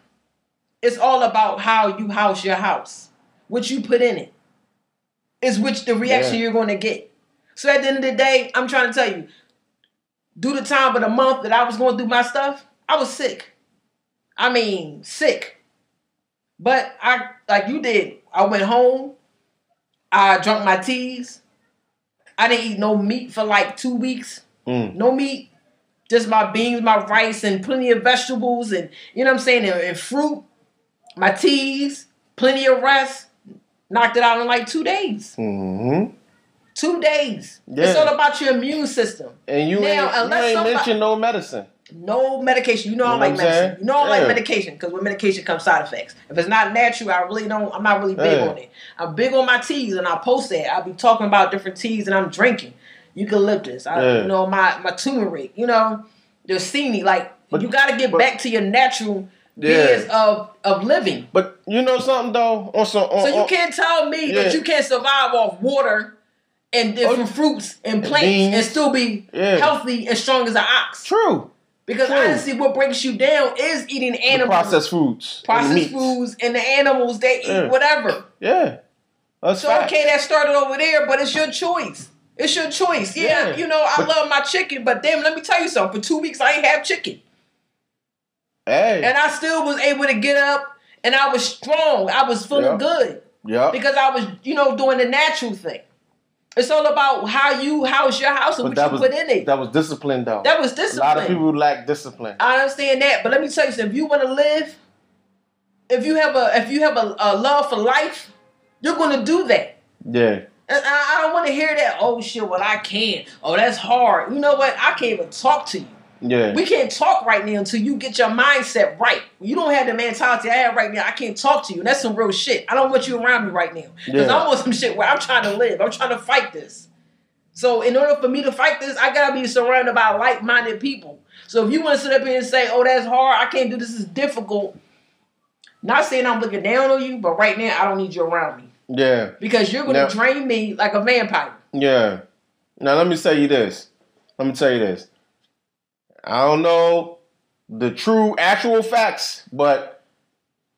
it's all about how you house your house, what you put in it, is which the reaction Yeah. you're going to get. So at the end of the day, I'm trying to tell you, do the time of the month that I was going through my stuff, I was sick. I mean, sick. But I, like you did, I went home, I drank my teas, I didn't eat no meat for like two weeks Mm. no meat, just my beans, my rice, and plenty of vegetables, and you know what I'm saying, and, and fruit, my teas, plenty of rest. Knocked it out in like two days. hmm Two days. It's all about your immune system. And you Now, ain't, you ain't somebody- mentioned no medicine. No medication. You know I You know like medicine. saying? You know I like Yeah. medication because with medication comes side effects. If it's not natural, I really don't. I'm not really big Yeah. on it. I'm big on my teas, and I post that. I'll be talking about different teas that I'm drinking. Eucalyptus. I, Yeah. You know my my turmeric. You know the Yorcini. Like But- you got to get but- back to your natural years of of living. But you know something though? On some, on, So you on- can't tell me that you can't survive off water and different Oh, fruits and plants and still be healthy and strong as an ox. True. Because True. honestly, what breaks you down is eating The animals, processed foods. processed meats. foods, and the animals they eat Yeah. whatever. Yeah. That's So okay, that started over there, but it's your choice. It's your choice. Yeah, Yeah. you know I But- love my chicken, but damn, let me tell you something. For two weeks, I ain't have chicken, Hey. and I still was able to get up, and I was strong. I was feeling Yeah. good yeah. because I was, you know, doing the natural thing. It's all about how you house your house and But what you was put in it. that was discipline though. That was discipline. a lot of people lack discipline. I understand that, but let me tell you something. If you want to live, if you have a if you have a, a love for life, you're gonna do that. Yeah. And I, I don't want to hear that. Oh shit, well I can't. Oh, that's hard. You know what? I can't even talk to you. Yeah. We can't talk right now until you get your mindset right. You don't have the mentality I have right now. I can't talk to you. And that's some real shit. I don't want you around me right now. Because Yeah. I'm on some shit where I'm trying to live. I'm trying to fight this. So in order for me to fight this, I gotta be surrounded by like-minded people. So if you want to sit up here and say, "Oh, that's hard. I can't do this. Is difficult." Not saying I'm looking down on you, but right now I don't need you around me Yeah. because you're gonna Now- drain me like a vampire. Yeah. Now let me tell you this. Let me tell you this. I don't know the true actual facts, but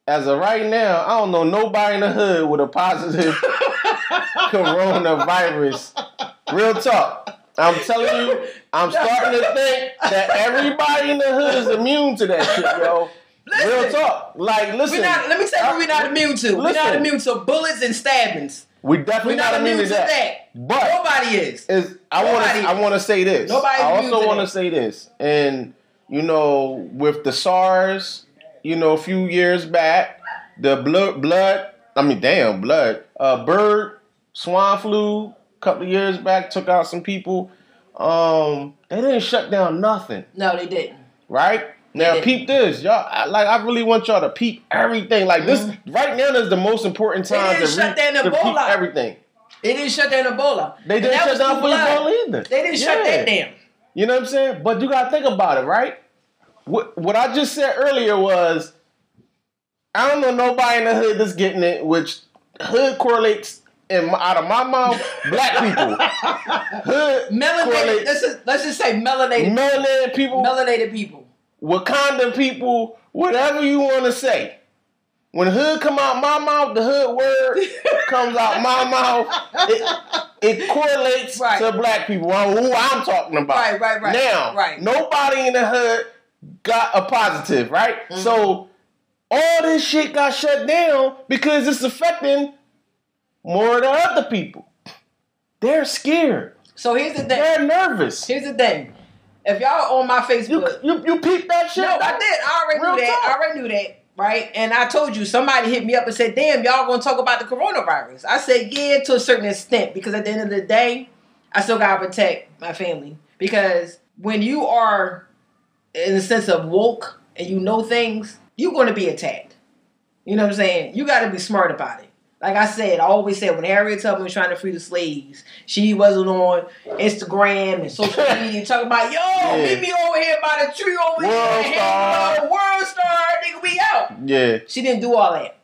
as of right now, I don't know nobody in the hood with a positive coronavirus. Real talk. I'm telling you, I'm starting to think that everybody in the hood is immune to that shit, yo. Real talk. Like, listen. We're not. Let me tell you, we're not uh, immune to. We're not immune to bullets and stabbings. We definitely We're not immune to that. But Nobody is. is I want to I want to say this. Nobody's I also want to say this, and you know, with the SARS, you know, a few years back, the blood, blood. I mean, damn, blood. Uh, bird swine flu. A couple of years back, took out some people. Um, they didn't shut down nothing, No, they didn't. right? Now, peep this, y'all. I, like, I really want y'all to peep everything. Like this, right now is the most important time to, didn't shut down to peep Ebola. everything. They didn't shut down Ebola. They didn't shut down for. Ebola either. They didn't shut that down. You know what I'm saying? But you gotta think about it, right? what what I just said earlier was I don't know nobody in the hood that's getting it, which hood correlates in my, out of my mouth, black people. Hood Melanated. correlates Let's just, let's just say melanated. melanated people, melanated people. Wakanda people, whatever you want to say. When hood come out my mouth, the hood word comes out my mouth. It, it correlates Right. to black people. Who I'm talking about. Right, right, right. Now, Right. nobody in the hood got a positive, right? Mm-hmm. So all this shit got shut down because it's affecting more of the other people. They're scared. So here's the thing. They're nervous. Here's the thing. If y'all on my You, Facebook, you, you peep that shit? no, I did. I already Real knew that. talk. I already knew that. Right, and I told you somebody hit me up and said, "Damn, y'all gonna talk about the coronavirus?" I said, "Yeah, to a certain extent, because at the end of the day, I still gotta protect my family. Because when you are in the sense of woke and you know things, you're gonna be attacked. You know what I'm saying? You gotta be smart about it. Like I said, I always said when Harriet Tubman was trying to free the slaves, she wasn't on Instagram and social media talking about, yo, Yeah. meet me over here by the tree over World here. star. World star, nigga, we out. Yeah. She didn't do all that.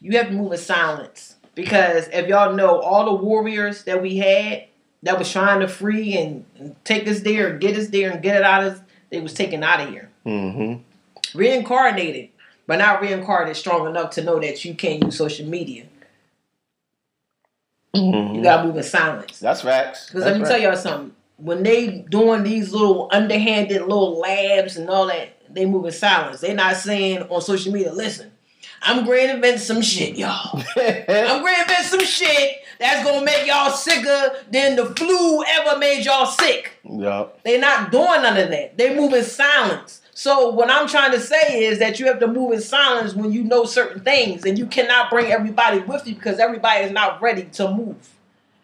You have to move in silence. Because if y'all know all the warriors that we had that was trying to free and, and take us there and get us there and get it out of us, they was taken out of here. Mm-hmm. Reincarnated, but not reincarnated strong enough to know that you can't use social media. Mhm. You gotta move in silence. That's facts. Because let me tell y'all something. When they doing these little underhanded little labs and all that, they move in silence. They not saying on social media, listen, I'm going to invent some shit, y'all. I'm going to invent some shit that's gonna make y'all sicker than the flu ever made y'all sick. yup. They're not doing none of that. They move in silence. So what I'm trying to say is that you have to move in silence when you know certain things, and you cannot bring everybody with you because everybody is not ready to move.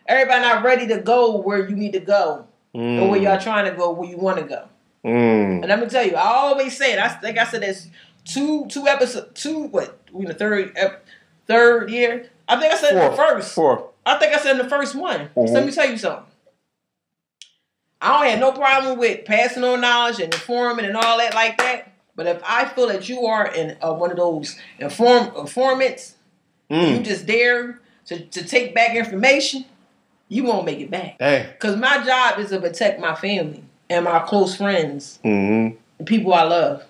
Everybody not ready to go where you need to go or where y'all trying to go where you want to go. Mm. And let me tell you, I always say it. I think I said this two two episodes two what we in the third ep, third year. I think I said it in the first. Fourth. I think I said in the first one. So Mhm. let me tell you something. I don't have no problem with passing on knowledge and informing and all that like that. But if I feel that you are in uh, one of those inform informants, you Mm. just dare to, to take back information, you won't make it back. Cause my job is to protect my family and my close friends, Mm-hmm. the people I love.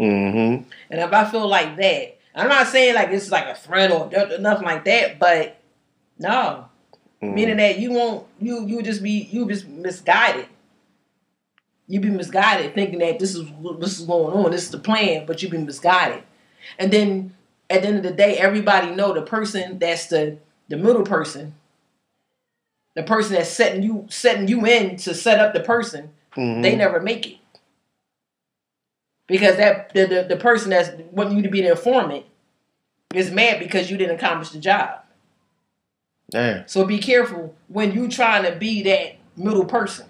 Mm-hmm. And if I feel like that, I'm not saying like this is like a threat or nothing like that, but no, Mm-hmm. meaning that you won't you you just be you just misguided. You be misguided thinking that this is this is going on, this is the plan, but you be misguided. And then at the end of the day, everybody know the person that's the the middle person, the person that's setting you setting you in to set up the person, Mhm. they never make it. Because that the, the, the person that's wanting you to be the informant is mad because you didn't accomplish the job. Damn. So be careful when you trying to be that middle person.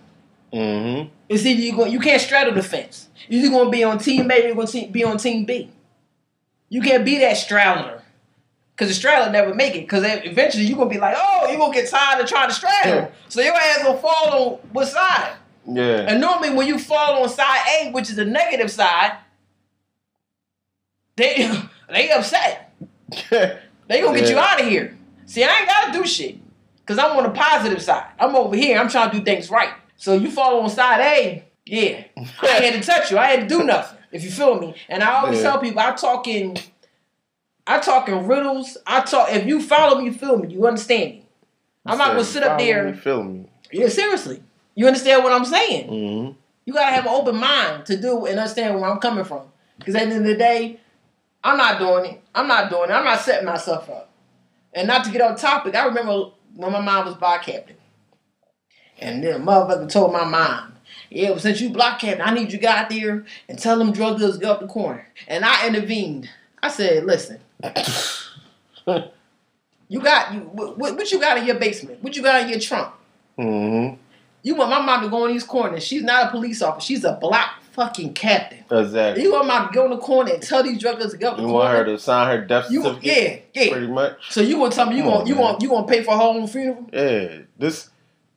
Mm-hmm. It's either you go, you can't straddle the fence. You're either gonna be on team A, or you're gonna be on team B. You can't be that straddler. Cause the straddler never make it. Cause eventually you're gonna be like, oh, you're gonna get tired of trying to straddle. So your ass gonna fall on what side? Yeah. And normally when you fall on side A, which is the negative side, they they upset. They gonna get you out of here. See, I ain't gotta do shit. Cause I'm on the positive side. I'm over here. I'm trying to do things right. So you fall on side A, yeah. I had to touch you. I had to do nothing. If you feel me. And I always Yeah. tell people I talk in I talk in riddles. I talk if you follow me, you feel me, you understand me. I'm not gonna sit up there. You feel me? Yeah, seriously. You understand what I'm saying? Mm-hmm. You gotta have an open mind to do and understand where I'm coming from. Because at the end of the day, I'm not doing it. I'm not doing it. I'm not setting myself up. And not to get on topic, I remember when my mom was block captain. And then a motherfucker told my mom, yeah, but since you block captain, I need you to go out there and tell them drug dealers to go up the corner. And I intervened. I said, listen, you got you what, what you got in your basement? What you got in your trunk? Mm-hmm. You want my mom to go in these corners. She's not a police officer. She's a block fucking captain. Exactly. You want my to go in the corner and tell these drug dealers to go You want her to sign her death You certificate? yeah, yeah. Pretty much. So you want to tell me you want you want you want to pay for her own funeral? Yeah. This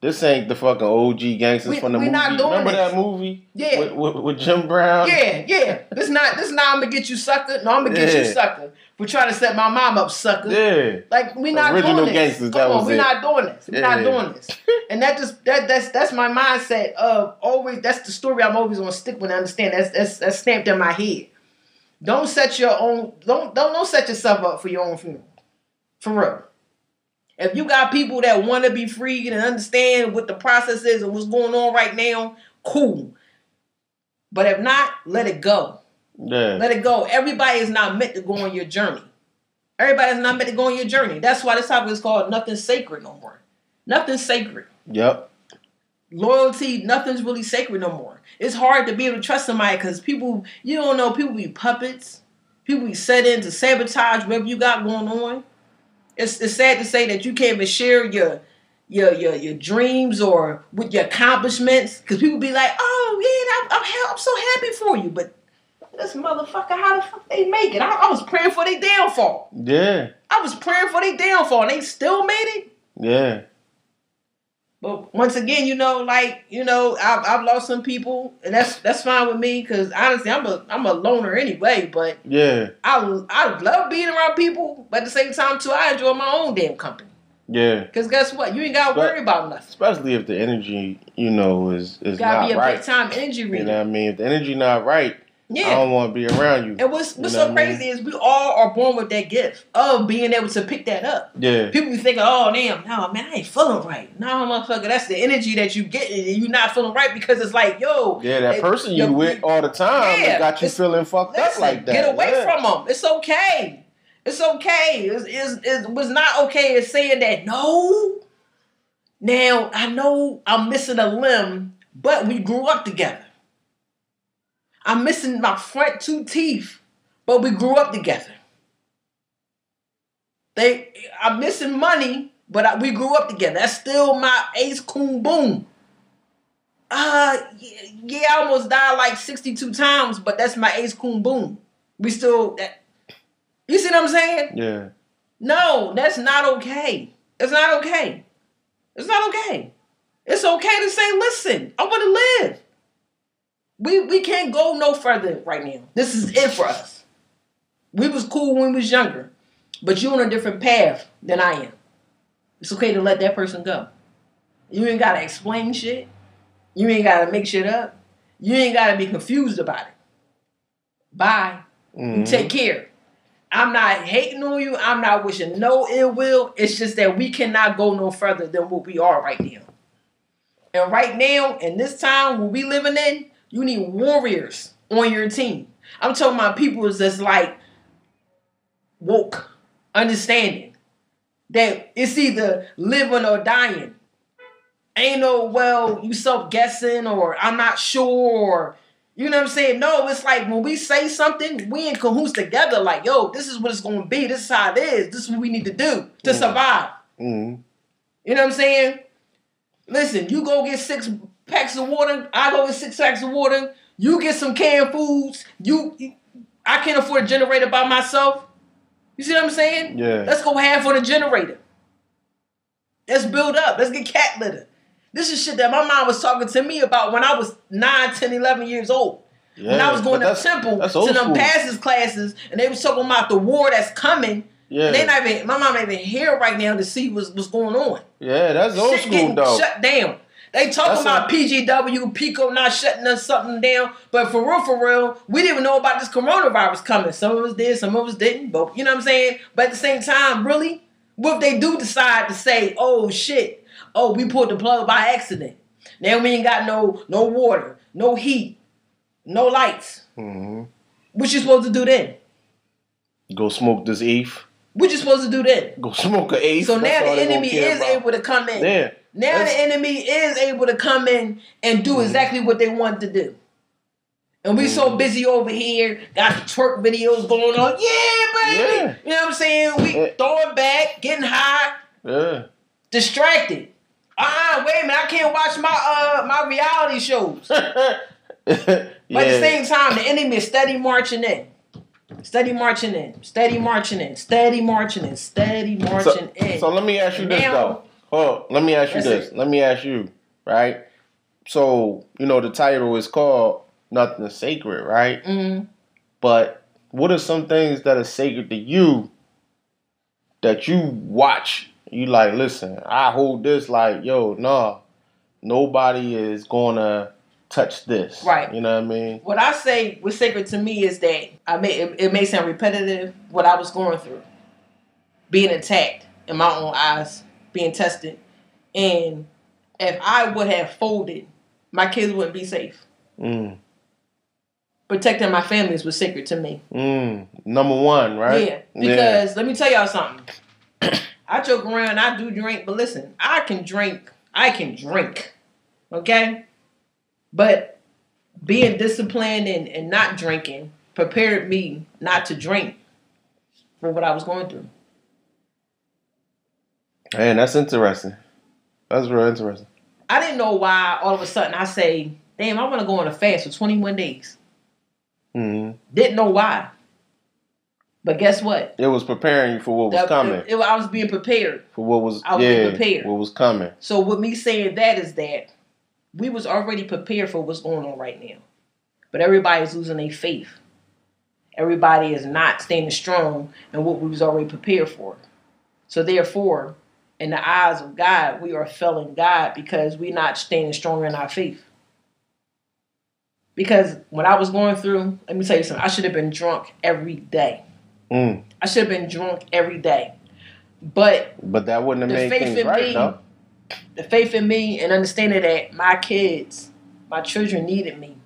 this ain't the fucking OG gangsters We- from the we movie. Remember this. that movie? Yeah. With, with, with Jim Brown. Yeah, yeah. This not this not I'm gonna get you sucker. No, I'm gonna get you Yeah. sucker for trying to set my mom up, sucker. Yeah. Like we not Original doing this. gangsters, Come that on, we're not doing this. We're not doing this. And that just that that's that's my mindset of always. That's the story I'm always gonna stick with. and understand that's that's that's stamped in my head. Don't set your own. Don't don't don't set yourself up for your own funeral. For real. If you got people that want to be free and understand what the process is and what's going on right now, cool. But if not, let it go. Yeah. Let it go. Everybody is not meant to go on your journey. Everybody's not meant to go on your journey. That's why this topic is called nothing sacred no more. Nothing sacred. Yep. Loyalty, nothing's really sacred no more. It's hard to be able to trust somebody because people, you don't know, people be puppets. People be set in to sabotage whatever you got going on. It's, it's sad to say that you can't even share your your your, your dreams or with your accomplishments because people be like, oh yeah, I'm, I'm, I'm so happy for you, but this motherfucker, how the fuck they make it? I, I was praying for their downfall. Yeah. I was praying for their downfall, and they still made it. Yeah. But once again, you know, like you know, I've, I've lost some people, and that's that's fine with me because honestly, I'm a I'm a loner anyway. But Yeah. I I love being around people, but at the same time too, I enjoy my own damn company. Yeah. Because guess what, you ain't gotta But- worry about nothing. Especially if the energy, you know, is is You gotta not be a right. big time injury. You know what I mean? If the energy not right, I don't want to be around you. And what's what's You know so what I mean? crazy is we all are born with that gift of being able to pick that up. Yeah. People be thinking, oh damn, no man, I ain't feeling right. No, motherfucker, that's the energy that you get, and you not feeling right because it's like, yo, Yeah, that it- person you the- with all the time Yeah, got you feeling fucked up like that. get away yeah. from them. It's okay. It's okay. It's, it's, it was not okay as saying that. No. Now I know I'm missing a limb, but we grew up together. I'm missing my front two teeth, but we grew up together. They, I'm missing money, but I, we grew up together. That's still my ace coon boom. Uh, yeah, yeah, I almost died like 62 times, but that's my ace coon boom. We still, that, you see what I'm saying? Yeah. No, that's not okay. It's not okay. It's not okay. It's okay to say, listen, I want to live. We we can't go no further right now. This is it for us. We was cool when we was younger, but you on a different path than I am. It's okay to let that person go. You ain't gotta explain shit. You ain't gotta make shit up. You ain't gotta be confused about it. Bye. Mhm. take care. I'm not hating on you. I'm not wishing no ill will. It's just that we cannot go no further than what we are right now. And right now, in this time where we living in, you need warriors on your team. I'm talking about people that's like woke, understanding that it's either living or dying. Ain't no well, you self guessing or I'm not sure or you know what I'm saying? No, it's like when we say something, we in cahoots together. Like, yo, this is what it's gonna be. This is how it is. This is what we need to do to Mm. survive. Mhm. You know what I'm saying? Listen, you go get six packs of water. I go get six packs of water. You get some canned foods. You, you- I can't afford a generator by myself. You see what I'm saying? Yeah. Let's go half on a generator. Let's build up. Let's get cat litter. This is shit that my mom was talking to me about when I was 9, 10, 11 years old. Yeah, when I was going to temple to them passes classes, and they was talking about the war that's coming. Yeah. And they not even my mom not even here right now to see what's what's going on. yeah, that's old Shit school though. shut down. They talking about a- PGW, PECO not shutting us something down, but for real, for real, we didn't even know about this coronavirus coming. Some of us did, some of us didn't. But you know what I'm saying. But at the same time, really, what if they do decide to say, "Oh shit, oh we pulled the plug by accident"? Now we ain't got no no water, no heat, no lights. hmm What you supposed to do then? Go smoke this eighth. What you supposed to do then? Go smoke an eighth. So now the enemy is about. able to come in. Yeah. Now That's- the enemy is able to come in and do Mhm. exactly what they want to do. And we so Mhm. busy over here, got the twerk videos going on. Yeah, baby. Yeah. You know what I'm saying? We Yeah. throwing back, getting high, Yeah. distracted. Ah, wait a minute, I can't watch my uh my reality shows. yeah. But at the same time, the enemy is steady marching in. Steady marching in, steady marching in, steady marching in, steady marching so, in. so let me ask you this Now- though. Well, let me ask you That's this. Let me ask you, right? So, you know, the title is called Nothing is Sacred, right? Mm, But what are some things that are sacred to you that you watch? You like, listen, I hold this like, yo, nah, nobody is gonna touch this. Right. You know what I mean? what I say was sacred to me is that I may it, it may sound repetitive what I was going through, being attacked in my own eyes, being tested, and if I would have folded, my kids wouldn't be safe. Mm. Protecting my families was sacred to me. Mm. Number one, right? Yeah, because let me tell y'all something. I joke around, I do drink, but listen, I can drink. I can drink. Okay? But being disciplined and, and not drinking prepared me not to drink for what I was going through. Man, that's interesting. That's real interesting. I didn't know why all of a sudden I say, damn, I want to go on a fast for 21 days. Mm. Didn't know why. But guess what? It was preparing you for what was The- coming. it- I was being prepared. for what was I was yeah, prepared. what was coming. So with me saying that is that we was already prepared for what's going on right now. But everybody's losing their faith. Everybody is not standing strong in what we was already prepared for. So therefore, in the eyes of God, we are failing God because we're not standing strong in our faith. Because when I was going through, let me tell you something, I should have been drunk every day. Mm. I should have been drunk every day. But But that wouldn't have made things in right, me. though. the faith in me and understanding that my kids, my children needed me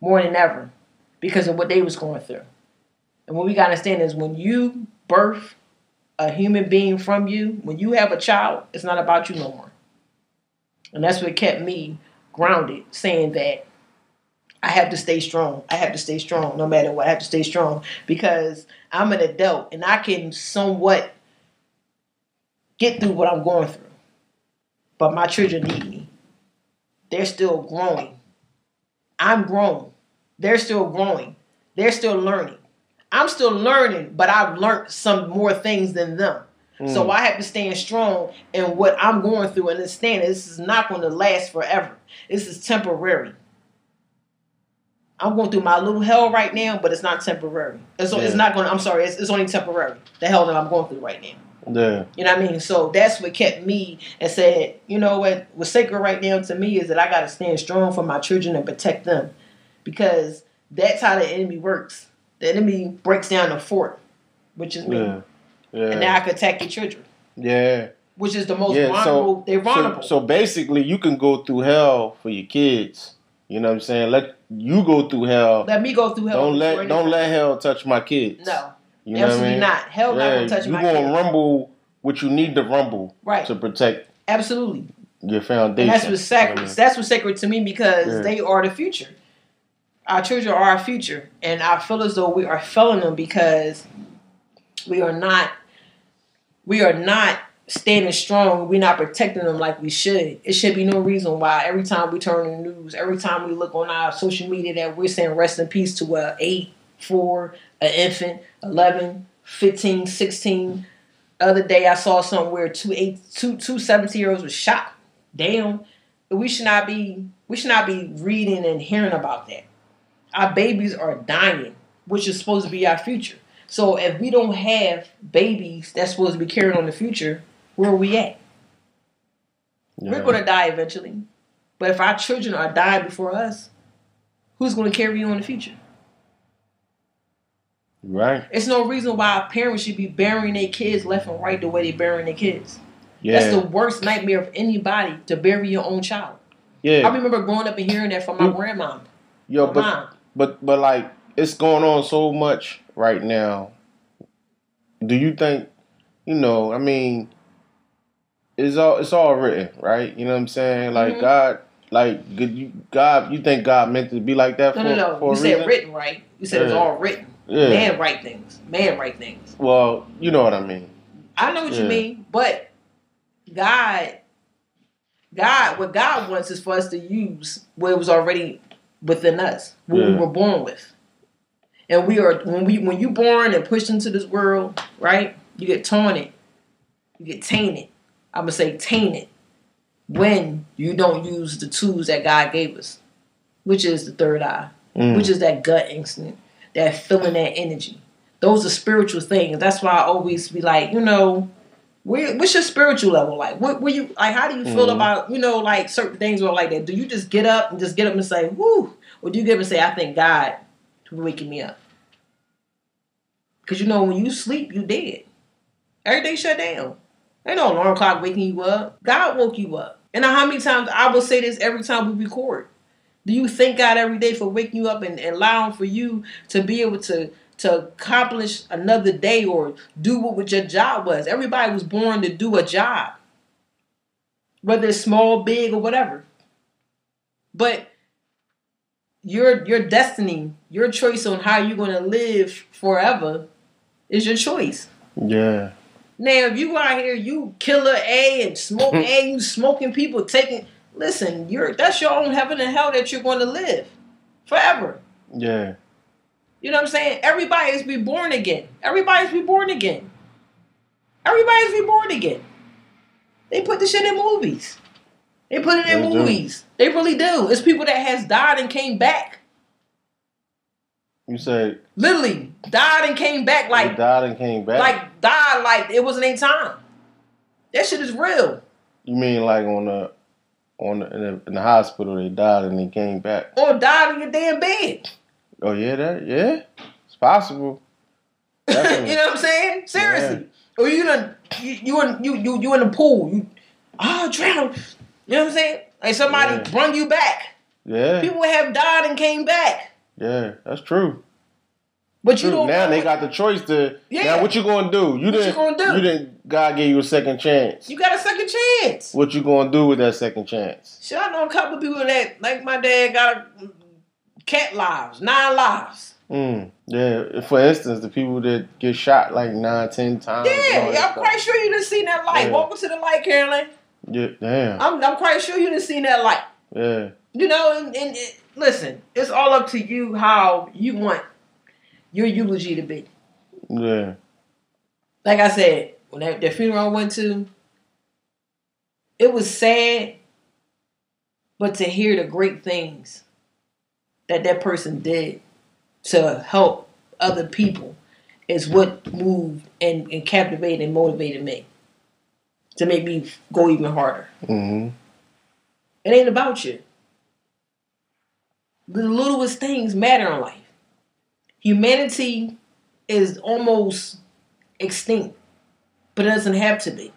more than ever because of what they was going through. And what we gotta understand is when you birth a human being from you, when you have a child, it's not about you no more. And that's what kept me grounded, saying that I have to stay strong. I have to stay strong no matter what. I have to stay strong because I'm an adult and I can somewhat get through what I'm going through but my children need me. They're still growing. I'm grown. They're still growing. They're still learning. I'm still learning, but I've learned some more things than them. So hmm. I have to stand strong in what I'm going through and understand that this is not going to last forever. This is temporary. I'm going through my little hell right now, but it's not temporary. It's, it's Yeah. not going. to I'm sorry. It's, it's only temporary. The hell that I'm going through right now. Yeah. You know what I mean? So that's what kept me and said, you know what, what's sacred right now to me is that I gotta stand strong for my children and protect them. Because that's how the enemy works. The enemy breaks down the fort, which is me. Yeah. Yeah. And now I can attack your children. yeah. Which is the most Yeah, so- vulnerable they're vulnerable. So, so basically, you can go through hell for your kids. You know what I'm saying? Let you go through hell. let me go through hell. Don't let don't let hell touch my kids. No. you what I absolutely mean? not. Hell not gonna touch you my gonna kids. rumble what you need to rumble Right. to protect Absolutely. your foundation. And that's what's sacred. I mean? That's what's sacred to me because Yeah. they are the future. Our children are our future, and I feel as though we are failing them because we are not. We are not standing strong. We're not protecting them like we should. It should be no reason why every time we turn the news, every time we look on our social media, that we're saying rest in peace to a eight, four, an infant, 11, 15, 16. Other day I saw somewhere two eight two two 17 year olds was shot Damn. We should not be we should not be reading and hearing about that. Our babies are dying, which is supposed to be our future. So if we don't have babies that's supposed to be carrying on the future, where are we at? We're gonna die eventually. But if our children are dying before us, who's gonna carry on the future? right. It's no reason why parents should be burying their kids left and right the way they're burying their kids. Yeah. That's the worst nightmare of anybody to bury your own child. yeah. I remember growing up and hearing that from my Mm. grandma. Yo, my but mom. But but like it's going on so much right now. Do you think, you know, I mean, it's all it's all written, right? You know what I'm saying? Like Mhm. God, like good you God, you think God meant to be like that No, for no, no. for You said reason? written, right? You said it's all written. Yeah. Man write things. Man write things. Well, you know what I mean. I know what you mean, but God, God, what God wants is for us to use what was already within us, what we Yeah. were born with. And we are when we when you born and pushed into this world, right? You get taunted, you get tainted. I'm gonna say tainted when you don't use the tools that God gave us, which is the third eye, Mm. which is that gut instinct, that feeling, that energy. Those are spiritual things. That's why I always be like, you know, where, what's your spiritual level like? What were you like? How do you feel Mhm. about you know like certain things or like that? Do you just get up and just get up and say, "Whoo," or do you get up and say, "I thank God for waking me up"? Because you know when you sleep, you dead. Everything shut down. Ain't no alarm clock waking you up. God woke you up. And how many times I will say this every time we record. Do you thank God every day for waking you up and, and allowing for you to be able to to accomplish another day or do what, your job was? Everybody was born to do a job. Whether it's small, big, or whatever. But your your destiny, your choice on how you're gonna live forever is your choice. Yeah. Now, if you out here, you killer A and smoke A, you smoking people, taking. Listen, you're that's your own heaven and hell that you're going to live forever. Yeah. You know what I'm saying? Everybody's be born again. Everybody's be born again. Everybody's be born again. They put this shit in movies. They put it in They do. movies. They really do. It's people that has died and came back. You said Literally died and came back like died and came back. like died like it wasn't any time. That shit is real. you mean like on the on the, in, the, in the hospital they died and they came back? Or died in your damn bed. Oh yeah, that yeah, it's possible. you know what I'm saying? Seriously. Or oh, you done you you in you you you in the pool. You oh drown. You know what I'm saying? Like somebody Yeah. brung you back. Yeah, People have died and came back. yeah, that's true. But you Now they got the choice to. Yeah. Now what you gonna do? You What didn't. gonna do? You didn't. God gave you a second chance. you got a second chance. What you gonna do with that second chance? Shit, I know a couple of people that like my dad got cat lives, nine lives. Mm. Yeah. For instance, the people that get shot like nine, ten times. Yeah, I'm stuff. quite sure you didn't see that light. Yeah. Welcome to the light, Carolyn. Yeah. Damn. I'm I'm quite sure you didn't see that light. Yeah. You know, and, and it, listen, it's all up to you how you want your eulogy to be. Yeah. Like I said, when that, that funeral I went to, it was sad, but to hear the great things that that person did to help other people is what moved and, and captivated and motivated me to make me go even harder. hmm It ain't about you. The littlest things matter in life. Humanity is almost extinct, but it doesn't have to be.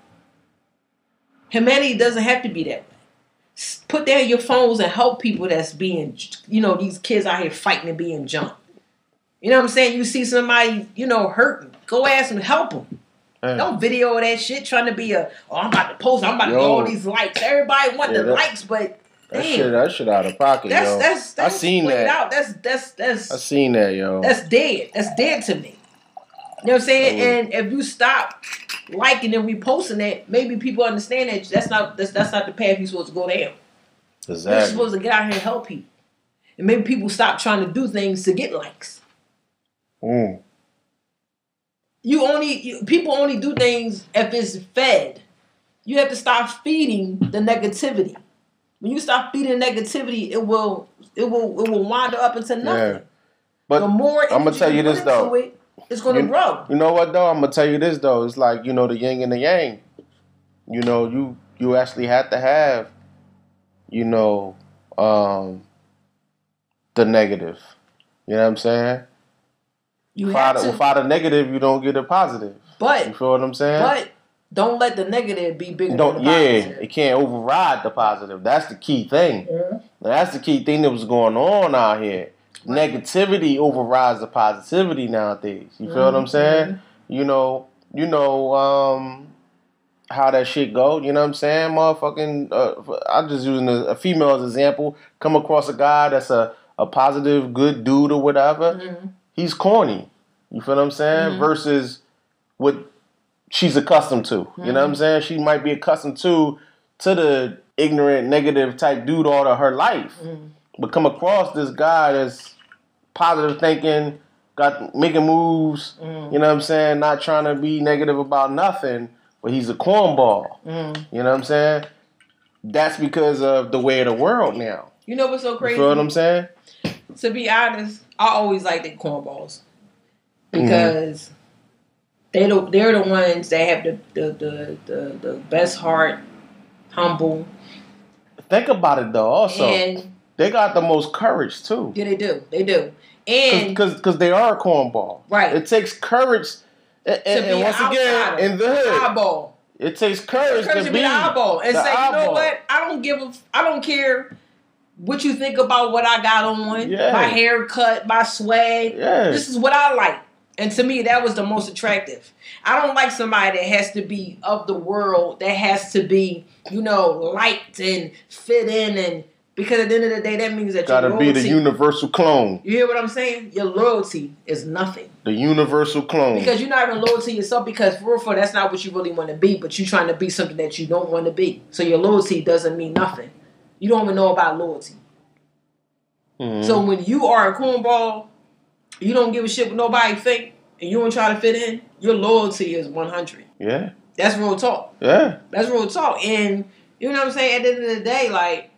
Humanity doesn't have to be that way. Put down your phones and help people that's being, you know, these kids out here fighting and being jumped. You know what I'm saying? You see somebody, you know, hurting. Go ask them, help them. Don't video that shit trying to be a, oh, I'm about to post, I'm about to get all these likes. Everybody want Yeah, the that- likes, but That damn. shit. That shit out of pocket, That's yo. that's that's I seen that. Out. That's that's that's I seen that, yo. that's dead. That's dead to me. You know what I'm saying? And if you stop liking and reposting that, maybe people understand that that's not that's that's not the path you're supposed to go down. You're supposed to get out here and help people. And maybe people stop trying to do things to get likes. Mm. You only you, people only do things if it's fed. You have to stop feeding the negativity. When you stop feeding negativity, it will it will it will wander up into nothing. Yeah. But the more I'ma tell you this, though. it, it's gonna You- grow. You know what though? I'm gonna tell you this though. It's like you know the yin and the yang. You know you you actually have to have, you know, um, the negative. You know what I'm saying? You Without, have to, without a negative, you don't get a positive. But you feel what I'm saying? but don't let the negative be bigger don't than the yeah, it can't override the positive. That's the key thing. Mhm. That's the key thing that was going on out here. Negativity overrides the positivity nowadays. You feel what I'm saying? You know, you know, um, how that shit go. You know what I'm saying? Motherfucking, uh, I'm just using a, a female as example. Come across a guy that's a, a positive, good dude or whatever. Mhm. He's corny. You feel what I'm saying? Mhm. Versus what she's accustomed to. You know what I'm saying? She might be accustomed to to the ignorant, negative type dude all of her life, Mhm. but come across this guy that's positive thinking, got making moves. Mhm. You know what I'm saying? Not trying to be negative about nothing, but he's a cornball. Mhm. You know what I'm saying? that's because of the way of the world now. You know what's so You crazy? feel what I'm saying? to be honest, I always like the cornballs because they the, they're the ones that have the the, the, the, the best heart, humble, Think about it though. Also, and they got the most courage too. yeah, they do, they do, and because they are a cornball. Right. It takes courage. And, to and, be once again, in the hood, eyeball, it takes courage, courage to be be the eyeball, and the say, you know what? I don't give a, I don't care. What you think about what I got on? Yeah. My haircut, my swag. Yeah. This is what I like. And to me, that was the most attractive. I don't like somebody that has to be of the world, that has to be, you know, liked and fit in. And because at the end of the day, that means that you Gotta your be the universal clone. You hear what I'm saying? Your loyalty is nothing. The universal clone. Because you're not even loyal to yourself because for real, for that's not what you really want to be, but you're trying to be something that you don't want to be. So your loyalty doesn't mean nothing. You don't even know about loyalty. Mhm. So when you are a cornball, you don't give a shit what nobody think, and you don't try to fit in, your loyalty is 100. yeah, That's real talk. yeah, That's real talk. And you know what I'm saying? At the end of the day, like,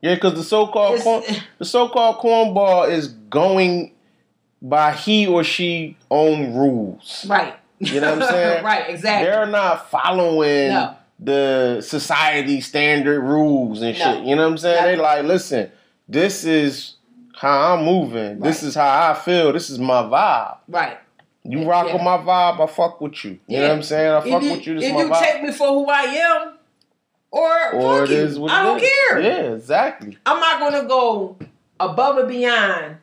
yeah. Because the so-called corn, the so-called cornball is going by he or she own rules. right. You know what I'm saying? right, exactly. They're not following No. the society standard rules and No. shit. You know what I'm saying? They No. like, listen, this is how I'm moving. This is how I feel. This is my vibe. right. You rock Yeah. with my vibe, I fuck with you. You know what I'm saying? I fuck if with you. This if you vibe. take me for who I am, or, or fuck you. I don't is. care. Yeah, exactly. I'm not gonna go above and beyond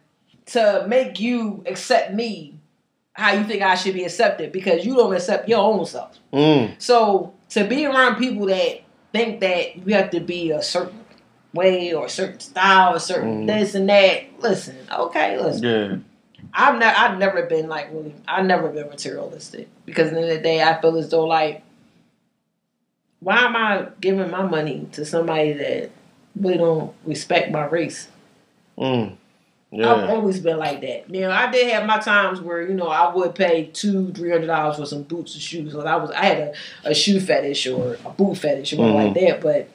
to make you accept me how you think I should be accepted because you don't accept your own self. Mm. So to be around people that think that you have to be a certain way or a certain style, a certain Mm. this and that, listen, okay, listen. Yeah. I've never I've never been like really I've never been materialistic because at the end of the day I feel as though like why am I giving my money to somebody that really don't respect my race? Mm. I've always been like that. Now I did have my times where you know I would pay two, three hundred dollars for some boots and shoes. Like I was, I had a, a shoe fetish or a boot fetish or Mhm. like that. But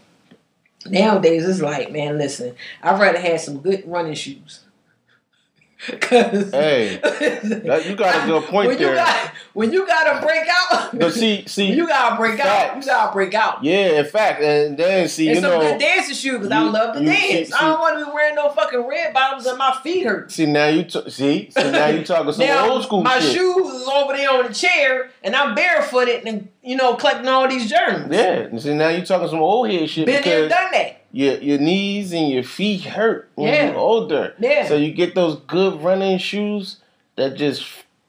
nowadays it's like, man, listen, I'd rather have some good running shoes. Cause Hey, That, you got a good point when there. you got when you gotta break out, but see, see, when you gotta break out, you gotta break out. yeah, in fact, and then see, and you some know, good dancing shoes because I love to dance. see- I don't want to be wearing no fucking red bottoms and my feet hurt. see now you t- see, see now you talking some now old school my shit. shoes is over there on the chair, and I'm barefooted and you know collecting all these germs. Yeah, see now you talking some old head shit been there, done that. Your your knees and your feet hurt when Yeah. you're older. Yeah. So you get those good running shoes that just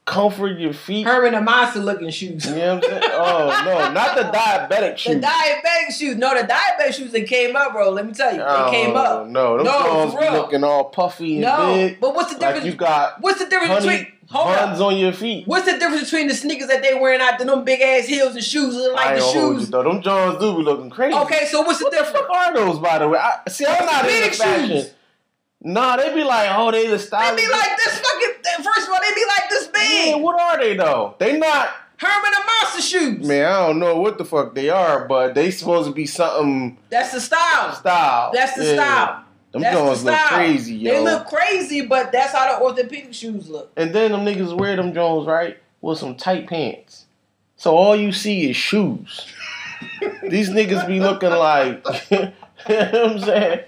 comfort your feet. Herman Munster looking shoes. You know what I'm saying? Oh no, not the diabetic shoes. The diabetic shoes. No, the diabetic shoes that came up, bro. Let me tell you, they Oh, came up. No, those No, be looking all puffy and No, big. but what's the difference? Like you got what's the difference honey between? Hold buns up. on your feet. What's the difference between the sneakers that they wearing out to them big ass heels and shoes look I like ain't the hold you shoes? though. Them Jones do be looking crazy. Okay, so what's the What difference? fuck are those, by the way? I, see, I'm not Orthopedic fashion. shoes. Nah, they be like, oh, they the style. They be like this fucking. First of all, they be like this yeah, big. what are they though? They not. Herman and Munster shoes. Man, I don't know what the fuck they are, but they supposed to be something That's the style. style. That's the Yeah. style. Them That's Jones the look crazy, yo. They look crazy, but that's how the orthopedic shoes look. and then them niggas wear them Jones right with some tight pants. So all you see is shoes. These niggas be looking like, you know what I'm saying?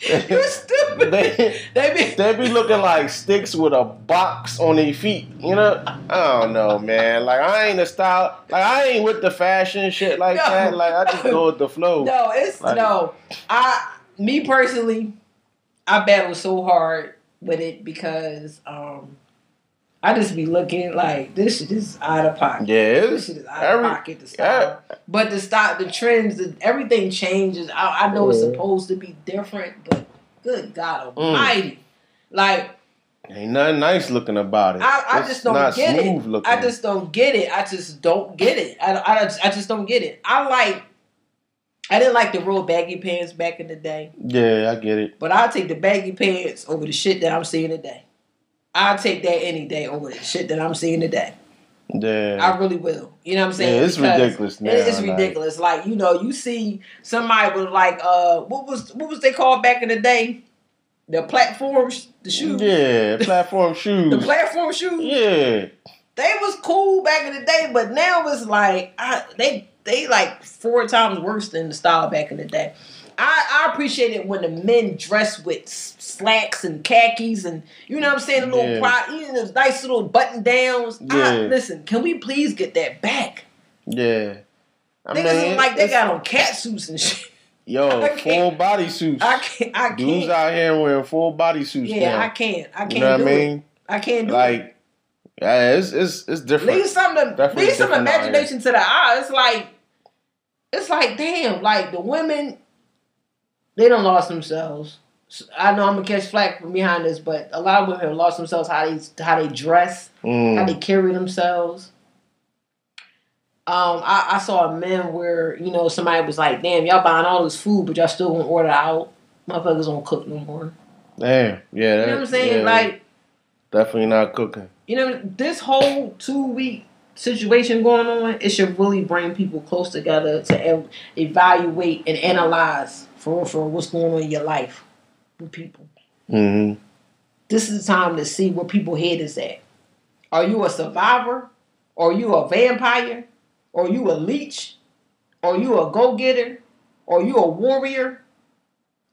You stupid. they, They be. they be looking like sticks with a box on their feet. You know? I don't know, man. Like I ain't a style. Like I ain't with the fashion shit like No. that. Like I just go with the flow. No, it's Like- no. I me personally, I battle so hard with it because um I just be looking like this shit is out of pocket. Yeah, This shit is out every- of pocket. The style, but the style, the trends, the, everything changes. I, I know it's Mhm. supposed to be different, but good God Mm. Almighty, like ain't nothing nice looking about it. I, I It's just don't not get smooth it. looking. I just don't get it. I just don't get it. I, I, I just don't get it. I like. I didn't like the real baggy pants back in the day. yeah, I get it. But I'll take the baggy pants over the shit that I'm seeing today. I'll take that any day over the shit that I'm seeing today. Yeah. I really will. You know what I'm saying? Yeah, it's Because ridiculous now, It is like- ridiculous. Like you know, you see somebody with like uh, what was what was they called back in the day? The platforms, the shoes, Yeah, platform shoes. the platform shoes. yeah. They was cool back in the day, but now it's like I, they they like four times worse than the style back in the day. I, I appreciate it when the men dress with slacks and khakis and you know what I'm saying, a little Yeah. pride, you know, those nice little button downs. Yeah. listen, can we please get that back? Yeah. I Niggas look like they got on cat suits and shit. yo full body suits. I can't. I Dudes can't. out here wearing full body suits Yeah, now. I can't. I can't you know what do I it. mean? I can't do it. Like, yeah, it's it's it's different. Leave some to, leave some different out here. imagination to the eye. It's like it's like damn, like the women they don't lost themselves. I know I'm gonna catch flack from behind this, but a lot of women have lost themselves how they how they dress, how Mm, they carry themselves. Um, I, I saw a man where you know somebody was like, "Damn, y'all buying all this food, but y'all still won't order out. Motherfuckers don't cook no more." damn. Yeah. You know what I'm saying? yeah, Like, definitely not cooking. you know, this whole two week situation going on, it should really bring people close together to ev- evaluate and analyze for for what's going on in your life with people. Mm-hmm. This is the time to see where people head is at. Are you a survivor? Are you a vampire? Are you a leech? Are you a go getter? Are you a warrior?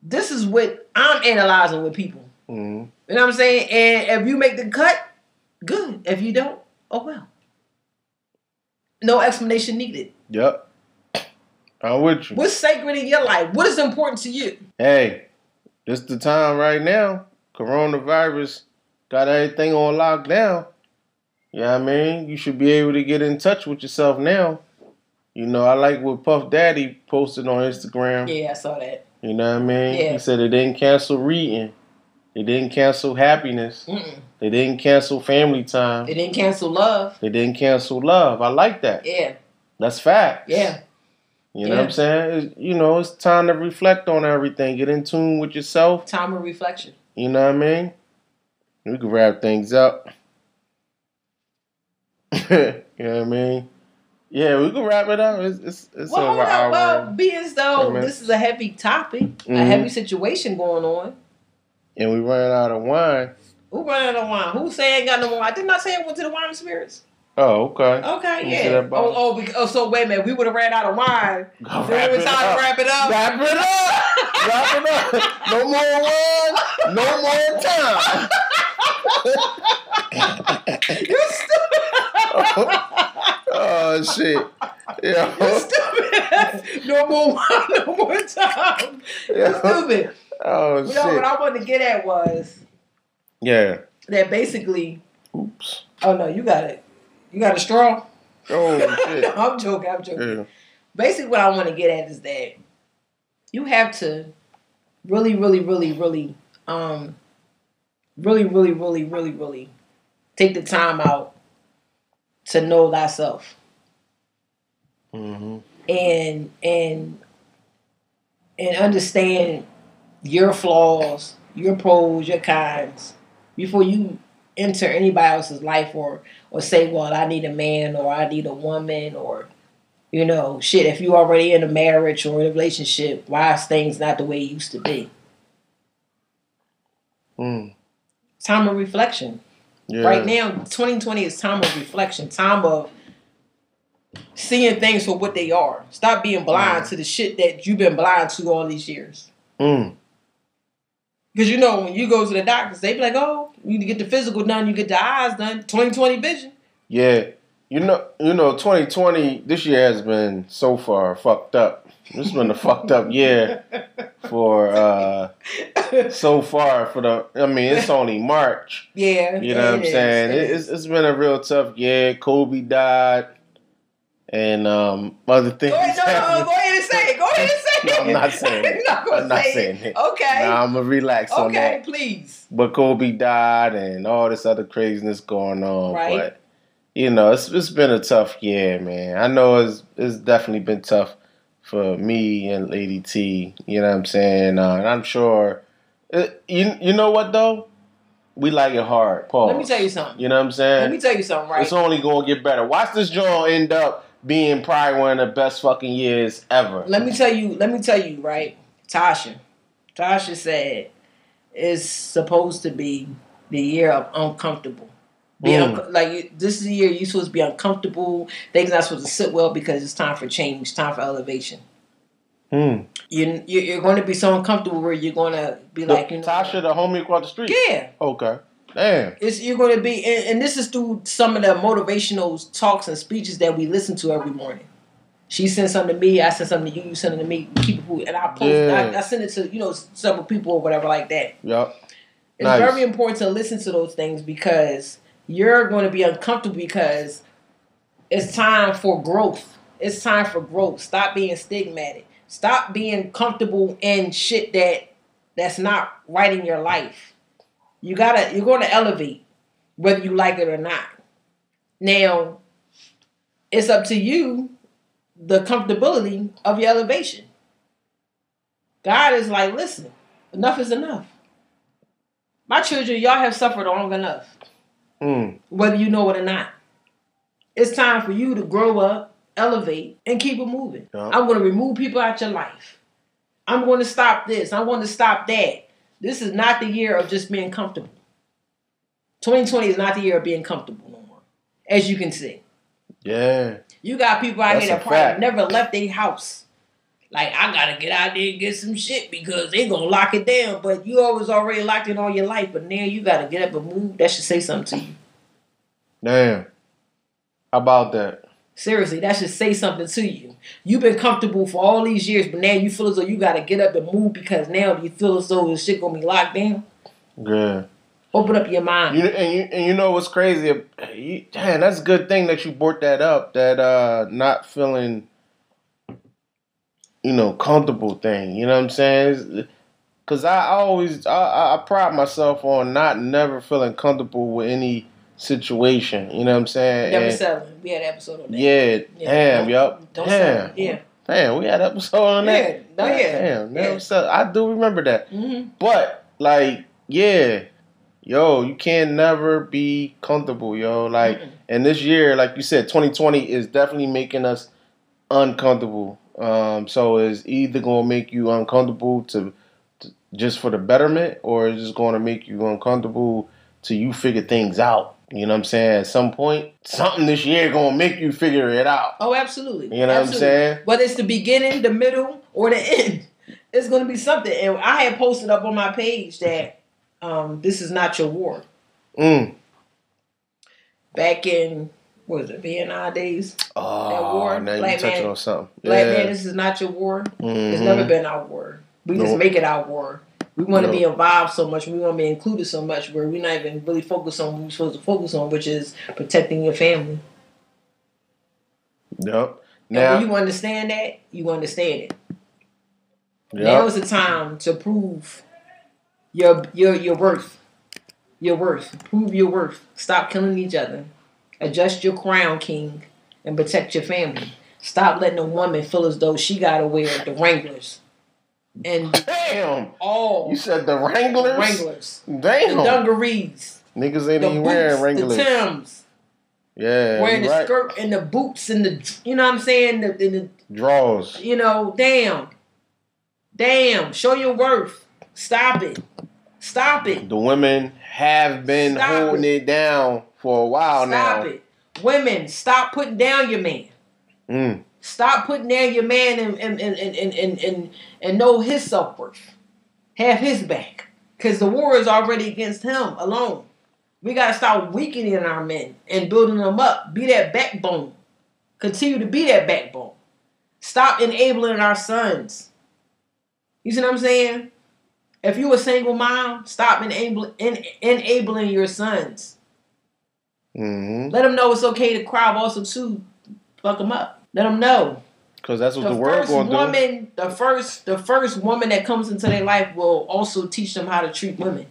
This is what I'm analyzing with people. Mm-hmm. You know what I'm saying? And if you make the cut, good. If you don't, oh well. No explanation needed. Yep. I'm with you. What's sacred in your life? What is important to you? Hey, this the time right now. Coronavirus got everything on lockdown. You know what I mean? You should be able to get in touch with yourself now. You know, I like what Puff Daddy posted on Instagram. Yeah, I saw that. You know what I mean? Yeah. He said it didn't cancel reading. It didn't cancel happiness. Mm-mm. They didn't cancel family time. They didn't cancel love. They didn't cancel love. I like that. Yeah, That's fact. yeah, You know Yeah. what I'm saying? It's- you know, it's time to reflect on everything. Get in tune with yourself. time of reflection. You know what I mean? We can wrap things up. you know what I mean? Yeah, we can wrap it up. It's it's, it's Well, hold over up. Well, being though this is a heavy topic, a Mhm. heavy situation going on. and we ran out of wine. Who running of wine? Who say ain't got no wine? I did not say I went to the wine and spirits. Oh, okay. Okay, yeah. Oh, oh, because, oh, so wait a minute. We would have ran out of wine. Go Then it was time to wrap it up. Wrap it up. wrap it up. No more wine. No more time. You're stupid. oh shit. Yeah. You Yeah. stupid. no more wine, no more time. You Yeah. stupid. Oh You know what. I wanted to get at was Yeah. that basically. Oops. Oh no, you got it. You got a straw. Oh shit. I'm joking. I'm joking. Yeah. Basically, what I want to get at is that you have to really, really, really, really, um, really, really, really, really, really take the time out to know thyself. Mm-hmm. and and and understand your flaws, your pros, your cons before you enter anybody else's life or or say, well, I need a man or I need a woman or you know, shit, if you already in a marriage or in a relationship, why is things not the way it used to be? Mm. Time of reflection. Yeah. Right now, 2020 is time of reflection, time of seeing things for what they are. Stop being blind to the shit that you've been blind to all these years. Mm. Because you know, when you go to the doctors, they be like, oh, you get the physical done, you get the eyes done, 2020 vision. Yeah. You know, you know, 2020 this year has been so far fucked up. This has been a fucked up year for uh so far for the. I mean, it's only March. Yeah. You know what I'm is, saying? it it's it's been a real tough year. Kobe died, and um other things. Go ahead, no, no, go ahead and say it. Go ahead and say it. I'm not saying it. I'm not say saying it. it. Okay. Nah, I'm gonna relax on that. okay, please. But Kobe died and all this other craziness going on. Right. But you know, it's it's been a tough year, man. I know it's it's definitely been tough for me and Lady T. You know what I'm saying? Uh, and I'm sure. It, you you know what though? we like it hard. Pause. Let me tell you something. You know what I'm saying? Let me tell you something, right? It's only gonna get better. Watch this joint end up being probably one of the best fucking years ever. let me tell you. Let me tell you, right? Tasha, Tasha said it's supposed to be the year of uncomfortable. Be Mm. like this is the year you're supposed to be uncomfortable. Things not supposed to sit well because it's time for change, time for elevation. Hmm. You you- you're going to be so uncomfortable where you're going to be like you know, Tasha, the homie across the street. yeah. Okay. Damn. It's you're going to be, and, and this is through some of the motivational talks and speeches that we listen to every morning. She sent something to me. I sent something to you. You sent it to me. Keep it, moving. and I post. Yeah. I, I send it to you know several people or whatever like that. Yup. It's Nice. very important to listen to those things because you're going to be uncomfortable because it's time for growth. It's time for growth. Stop being stigmatic. Stop being comfortable in shit that that's not right in your life. You gotta you're gonna elevate, whether you like it or not. Now, it's up to you the comfortability of your elevation. God is like, listen, enough is enough. My children, y'all have suffered long enough, Hmm. whether you know it or not. It's time for you to grow up, elevate, and keep it moving. Yeah. I'm going to remove people out your life. I'm going to stop this. I'm going to stop that. This is not the year of just being comfortable. 2020 is not the year of being comfortable no more, as you can see. Yeah. You got people out That's here that probably never left their house. Like, I gotta get out there and get some shit because they gonna lock it down. But you always already locked it all your life. But now you gotta get up and move. That should say something to you. Damn. How about that? Seriously, that should say something to you. You've been comfortable for all these years, but now you feel as though you gotta get up and move because now you feel as though this shit gonna be locked down. Yeah. Open up your mind. You and you and you know what's crazy? You, damn, that's a good thing that you brought that up. That uh, not feeling, you know, comfortable thing. You know what I'm saying? Because I always I, I pride myself on not never feeling comfortable with any situation. You know what I'm saying? Never And- settling. We had an episode on that. Yeah. Damn. Don't- Don't Damn. settle. Yeah. Damn. We had an episode on that. Yeah. Yeah. Damn. Never Yeah. settle. I do remember that. hmm But like, yeah, yo, you can never be comfortable, yo. Like, Mm-mm. and this year, like you said, 2020 is definitely making us uncomfortable. Um, so it's either gonna make you uncomfortable to, to just for the betterment, or it's just gonna make you uncomfortable till you figure things out. You know what I'm saying? At some point, something this year gonna make you figure it out. Oh, absolutely. You know what I'm saying? Whether it's the beginning, the middle, or the end, it's going to be something. And I had posted up on my page that um, this is not your war. Mm. Back in what was it BNI days? Oh, war, now you black touching man- on something. Black yeah. man, this is not your war. It's Mhm. never been our war. We just make it our war. We want to be involved so much. We want to be included so much where we're not even really focused on what we're supposed to focus on, which is protecting your family. Yep. Now, you understand that, you understand it. yep. Now is the time to prove your your your worth. Your worth. Prove your worth. Stop killing each other. Adjust your crown, king, and protect your family. Stop letting a woman feel as though she gotta wear the Wranglers and Damn. all You said the Wranglers? Wranglers, the Damn. dungarees, Niggas ain't even wearing Wranglers. the Tims, yeah. wearing the right. skirt and the boots and the you know what I'm saying, the, the, the Draws. you know, damn. Damn. Show your worth. Stop it. Stop it. The women have been Stop holding it. down for a while Stop now. it. Women, stop putting down your man. Mm. Stop putting down your man and and and and and, and, and, know his self worth. Have his back. Cause the war is already against him alone. We gotta start weakening our men and building them up. Be that backbone. Continue to be that backbone. Stop enabling our sons. You see what I'm saying? If you a single mom, stop enabling en- enabling your sons. hmm Let them know it's okay to cry, but also too fuck them up. Let them know Because that's what the, the, world going to do. woman, the first, the first woman that comes into their life will also teach them how to treat women.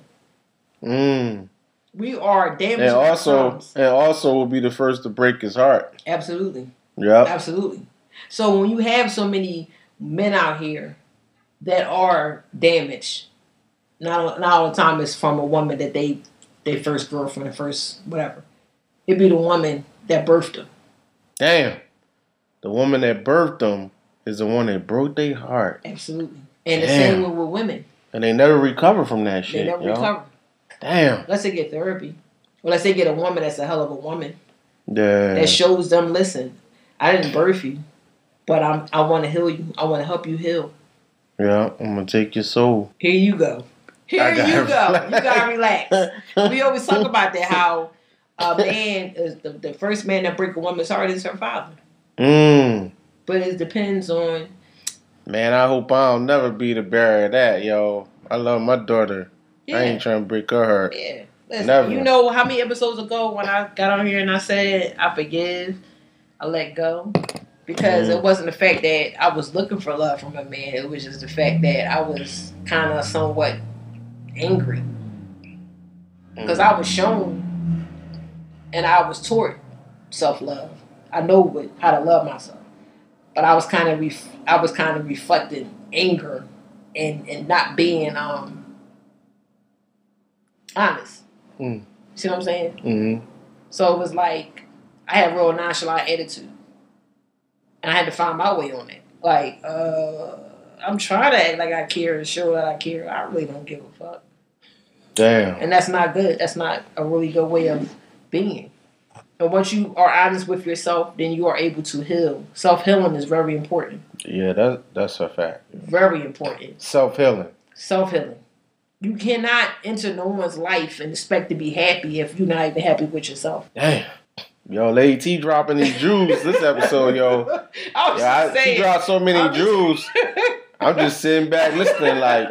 Mm. We are damaging And also, ourselves. and also will be the first to break his heart. Absolutely, Yeah. absolutely. So when you have so many men out here that are damaged, not not all the time it's from a woman that they their first girlfriend, first whatever. It'd be the woman that birthed them. Damn. The woman that birthed them is the one that broke their heart. Absolutely. And the same with, with women. And they never recover from that shit. They never yo. recover. Damn. Unless they get therapy. Or let's say get a woman that's a hell of a woman Yeah. that shows them, listen, I didn't birth you, but I'm I want to heal you. I want to help you heal. yeah. I'm gonna take your soul. Here you go. Here you go. You gotta relax. relax. We always talk about that how a man is the, the first man that break a woman's heart is her father. Mm. But it depends on Man, I hope I'll never be the bearer of that, yo. I love my daughter. yeah. I ain't trying to break her heart. Yeah. Listen, Never. You know how many episodes ago when I got on here and I said I forgive, I let go? Because Mhm. it wasn't the fact that I was looking for love from a man, it was just the fact that I was kind of somewhat angry. Because I was shown and I was taught self love. I know what, how to love myself. But I was kind of ref- I was kind of reflecting anger and, and not being um honest. Mm. See what I'm saying? Mm-hmm. So it was like I had a real nonchalant attitude, and I had to find my way on it. Like uh, I'm trying to act like I care and show that I care. I really don't give a fuck, Damn. and that's not good. That's not a really good way of being. And once you are honest with yourself, then you are able to heal. Self healing is very important. Yeah, that that's a fact. Very important. Self healing. Self healing. You cannot enter no one's life and expect to be happy if you're not even happy with yourself. Damn. Yo, Lady T dropping these Jews this episode, yo. I was Yeah, I, just she dropped so many I'm just- Jews. I'm just sitting back listening, like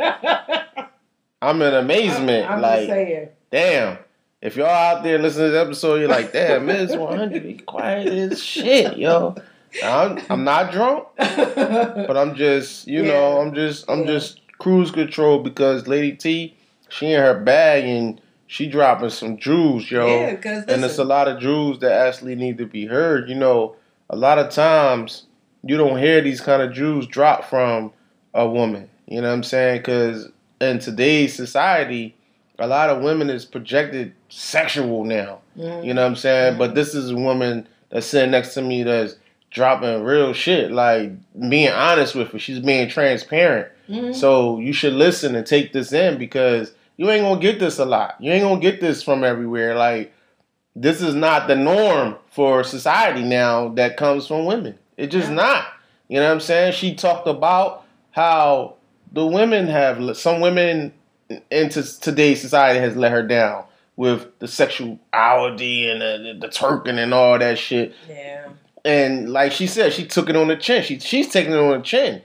I'm in amazement. I'm like, just saying. damn. If y'all out there listening to this episode, you're like, damn, Miss 100 be quiet as shit, yo. I'm, I'm not drunk, but I'm just, you know, I'm just, I'm Yeah. just cruise control because Lady T, she in her bag and she dropping some Jews, yo. yeah, because and it's a lot of Jews that actually need to be heard. You know, a lot of times you don't hear these kind of Jews drop from a woman. You know what I'm saying? Because in today's society, a lot of women is projected sexual now. You know what I'm saying? But this is a woman that's sitting next to me that's dropping real shit, like being honest with her. She's being transparent. Mhm. So you should listen and take this in because you ain't gonna get this a lot. You ain't gonna get this from everywhere. Like this is not the norm for society now that comes from women. It's just Yeah. not. You know what I'm saying? She talked about how the women have some women into today's society has let her down with the sexuality and the, the, the twerking and all that shit. yeah. And like she said, she took it on the chin. She she's taking it on the chin.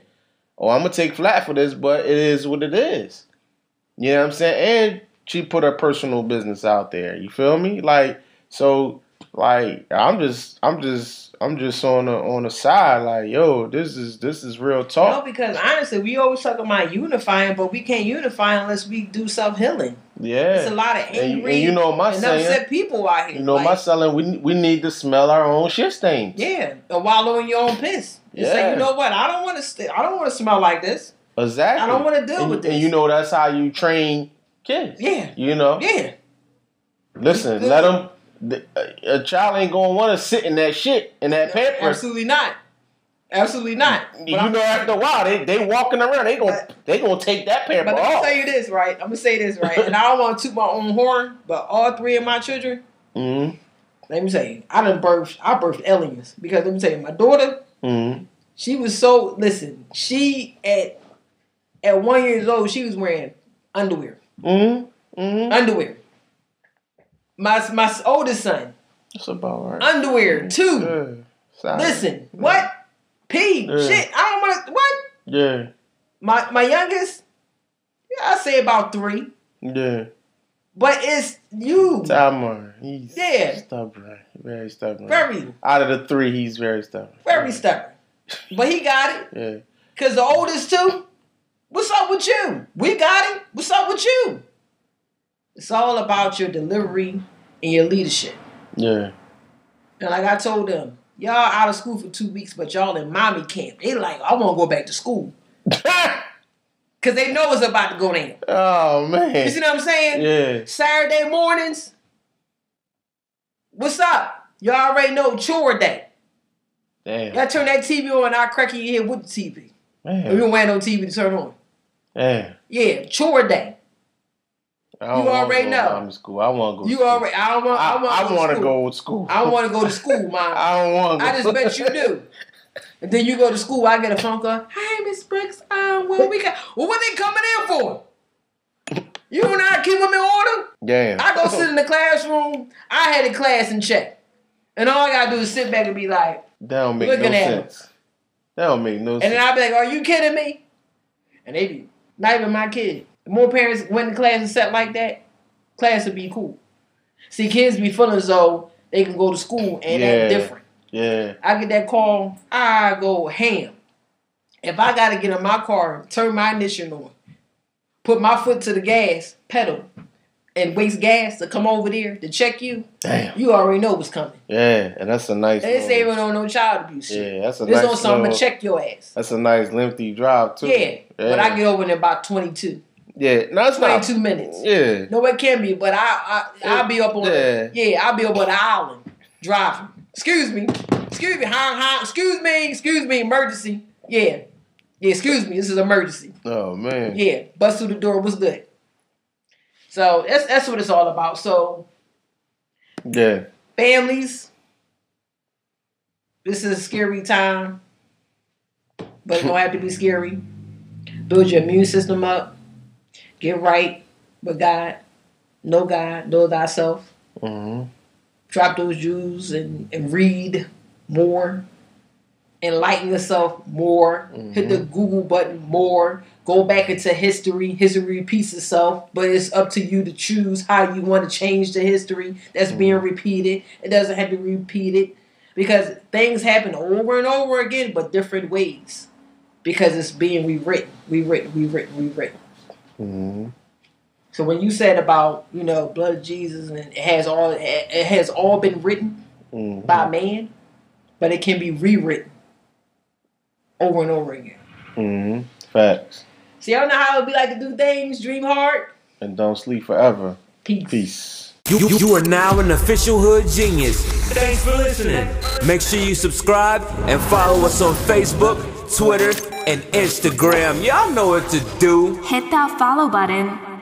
Oh, I'm gonna take flat for this, but it is what it is. You know what I'm saying? And she put her personal business out there. You feel me? Like so, like I'm just I'm just I'm just on the on the side. Like yo, this is this is real talk. No, because honestly, we always talk about unifying, but we can't unify unless we do self healing. Yeah, it's a lot of angry and you know my and saying. upset people out here. You know my like, selling. We we need to smell our own shit stains. Yeah, and wallow in your own piss. And say, Yeah. you know what? I don't want to. St- I don't want to smell like this. Exactly. I don't want to deal and, with this. and you know that's how you train kids. Yeah, You know. yeah. Listen, let them. A child ain't gonna want to sit in that shit in that paper. Absolutely not. Absolutely not. But You I'm- know, after a while, they they walking around. They gonna they gonna take that paper But I'm tell you this, right? I'm gonna say this, right? And I don't want to toot my own horn, but all three of my children, Mm-hmm. let me you, I done birthed, I birthed aliens. Because let me tell you, my daughter, Mm-hmm. she was so listen. She at at one years old, she was wearing underwear, Mm-hmm. Mm-hmm. underwear. My my oldest son, That's about right. underwear too. Listen, what? P Yeah. shit. I don't want to. What? Yeah. My my youngest, yeah, I say about three, Yeah. but it's you. Talmar. He's Yeah. stubborn. Very stubborn. Very, Out of the three, he's very stubborn. very stubborn. But he got it. Yeah. Cause the oldest two, what's up with you? We got it. What's up with you? It's all about your delivery and your leadership. Yeah. And like I told them, y'all out of school for two weeks, but y'all in mommy camp. They like, I want to go back to school. Cause they know it's about to go down. Oh man. You see what I'm saying? Yeah. Saturday mornings. What's up? Y'all already know chore day. Damn. Y'all turn that TV on, I crack your head with the TV. We Man. don't have no TV to turn on. Damn. Yeah, chore day. You already know. to school. I want to go. to You school. already. I don't want. I, I, want. I want to go to school. I want to go to school, mom. I don't want. I just bet you do. And then you go to school, I get a phone call. Hey, Miss Brooks, um, well, we got, well, what they coming in for? You and I keep them in order. Damn. I go sit in the classroom. I had a class in check, and all I gotta do is sit back and be like, That don't make no sense. That don't make no sense. and then. I be like, "Are you kidding me?" And they be not even my kid. More parents went to class and sat like that, class would be cool. See, kids be feeling as though they can go to school and Yeah. act different. yeah. I get that call, I go ham. If I gotta get in my car, turn my ignition on, put my foot to the gas pedal, and waste gas to come over there to check you, Damn. you already know what's coming. Yeah, and that's a nice. And it's little- even on no child abuse shit. Yeah, that's a It's nice. on something to check your ass. That's a nice lengthy drive too. Yeah, but I get over in about 22, Yeah, no, it's not. 22 minutes. Yeah. No, it can be, but I, I I'll be up on Yeah. yeah, I'll be up on the island driving. Excuse me, excuse me. Excuse me, excuse me, emergency. Yeah, yeah, excuse me, this is emergency. Oh man. Yeah, bust through the door. What's good? So that's that's what it's all about. So Yeah. families, this is a scary time, but it don't have to be scary. Build your immune system up. Get right with God. Know God. Know thyself. hmm Drop those Jews and, and read more. Enlighten yourself more. Hit the Google button more. Go back into history. History repeats itself, but it's up to you to choose how you want to change the history that's being repeated. It doesn't have to be repeated because things happen over and over again, but different ways because it's being rewritten, rewritten, rewritten, rewritten. Hmm So when you said about you know blood of Jesus and it has all it has all been written hmm by man, but it can be rewritten over and over again. hmm Facts. See, I don't know how it would be like to do things, dream hard. And don't sleep forever. Peace. Peace. You, you, you are now an official Hood Genius. Thanks for listening. Make sure you subscribe and follow us on Facebook, Twitter, and Instagram. Y'all know what to do. Hit that follow button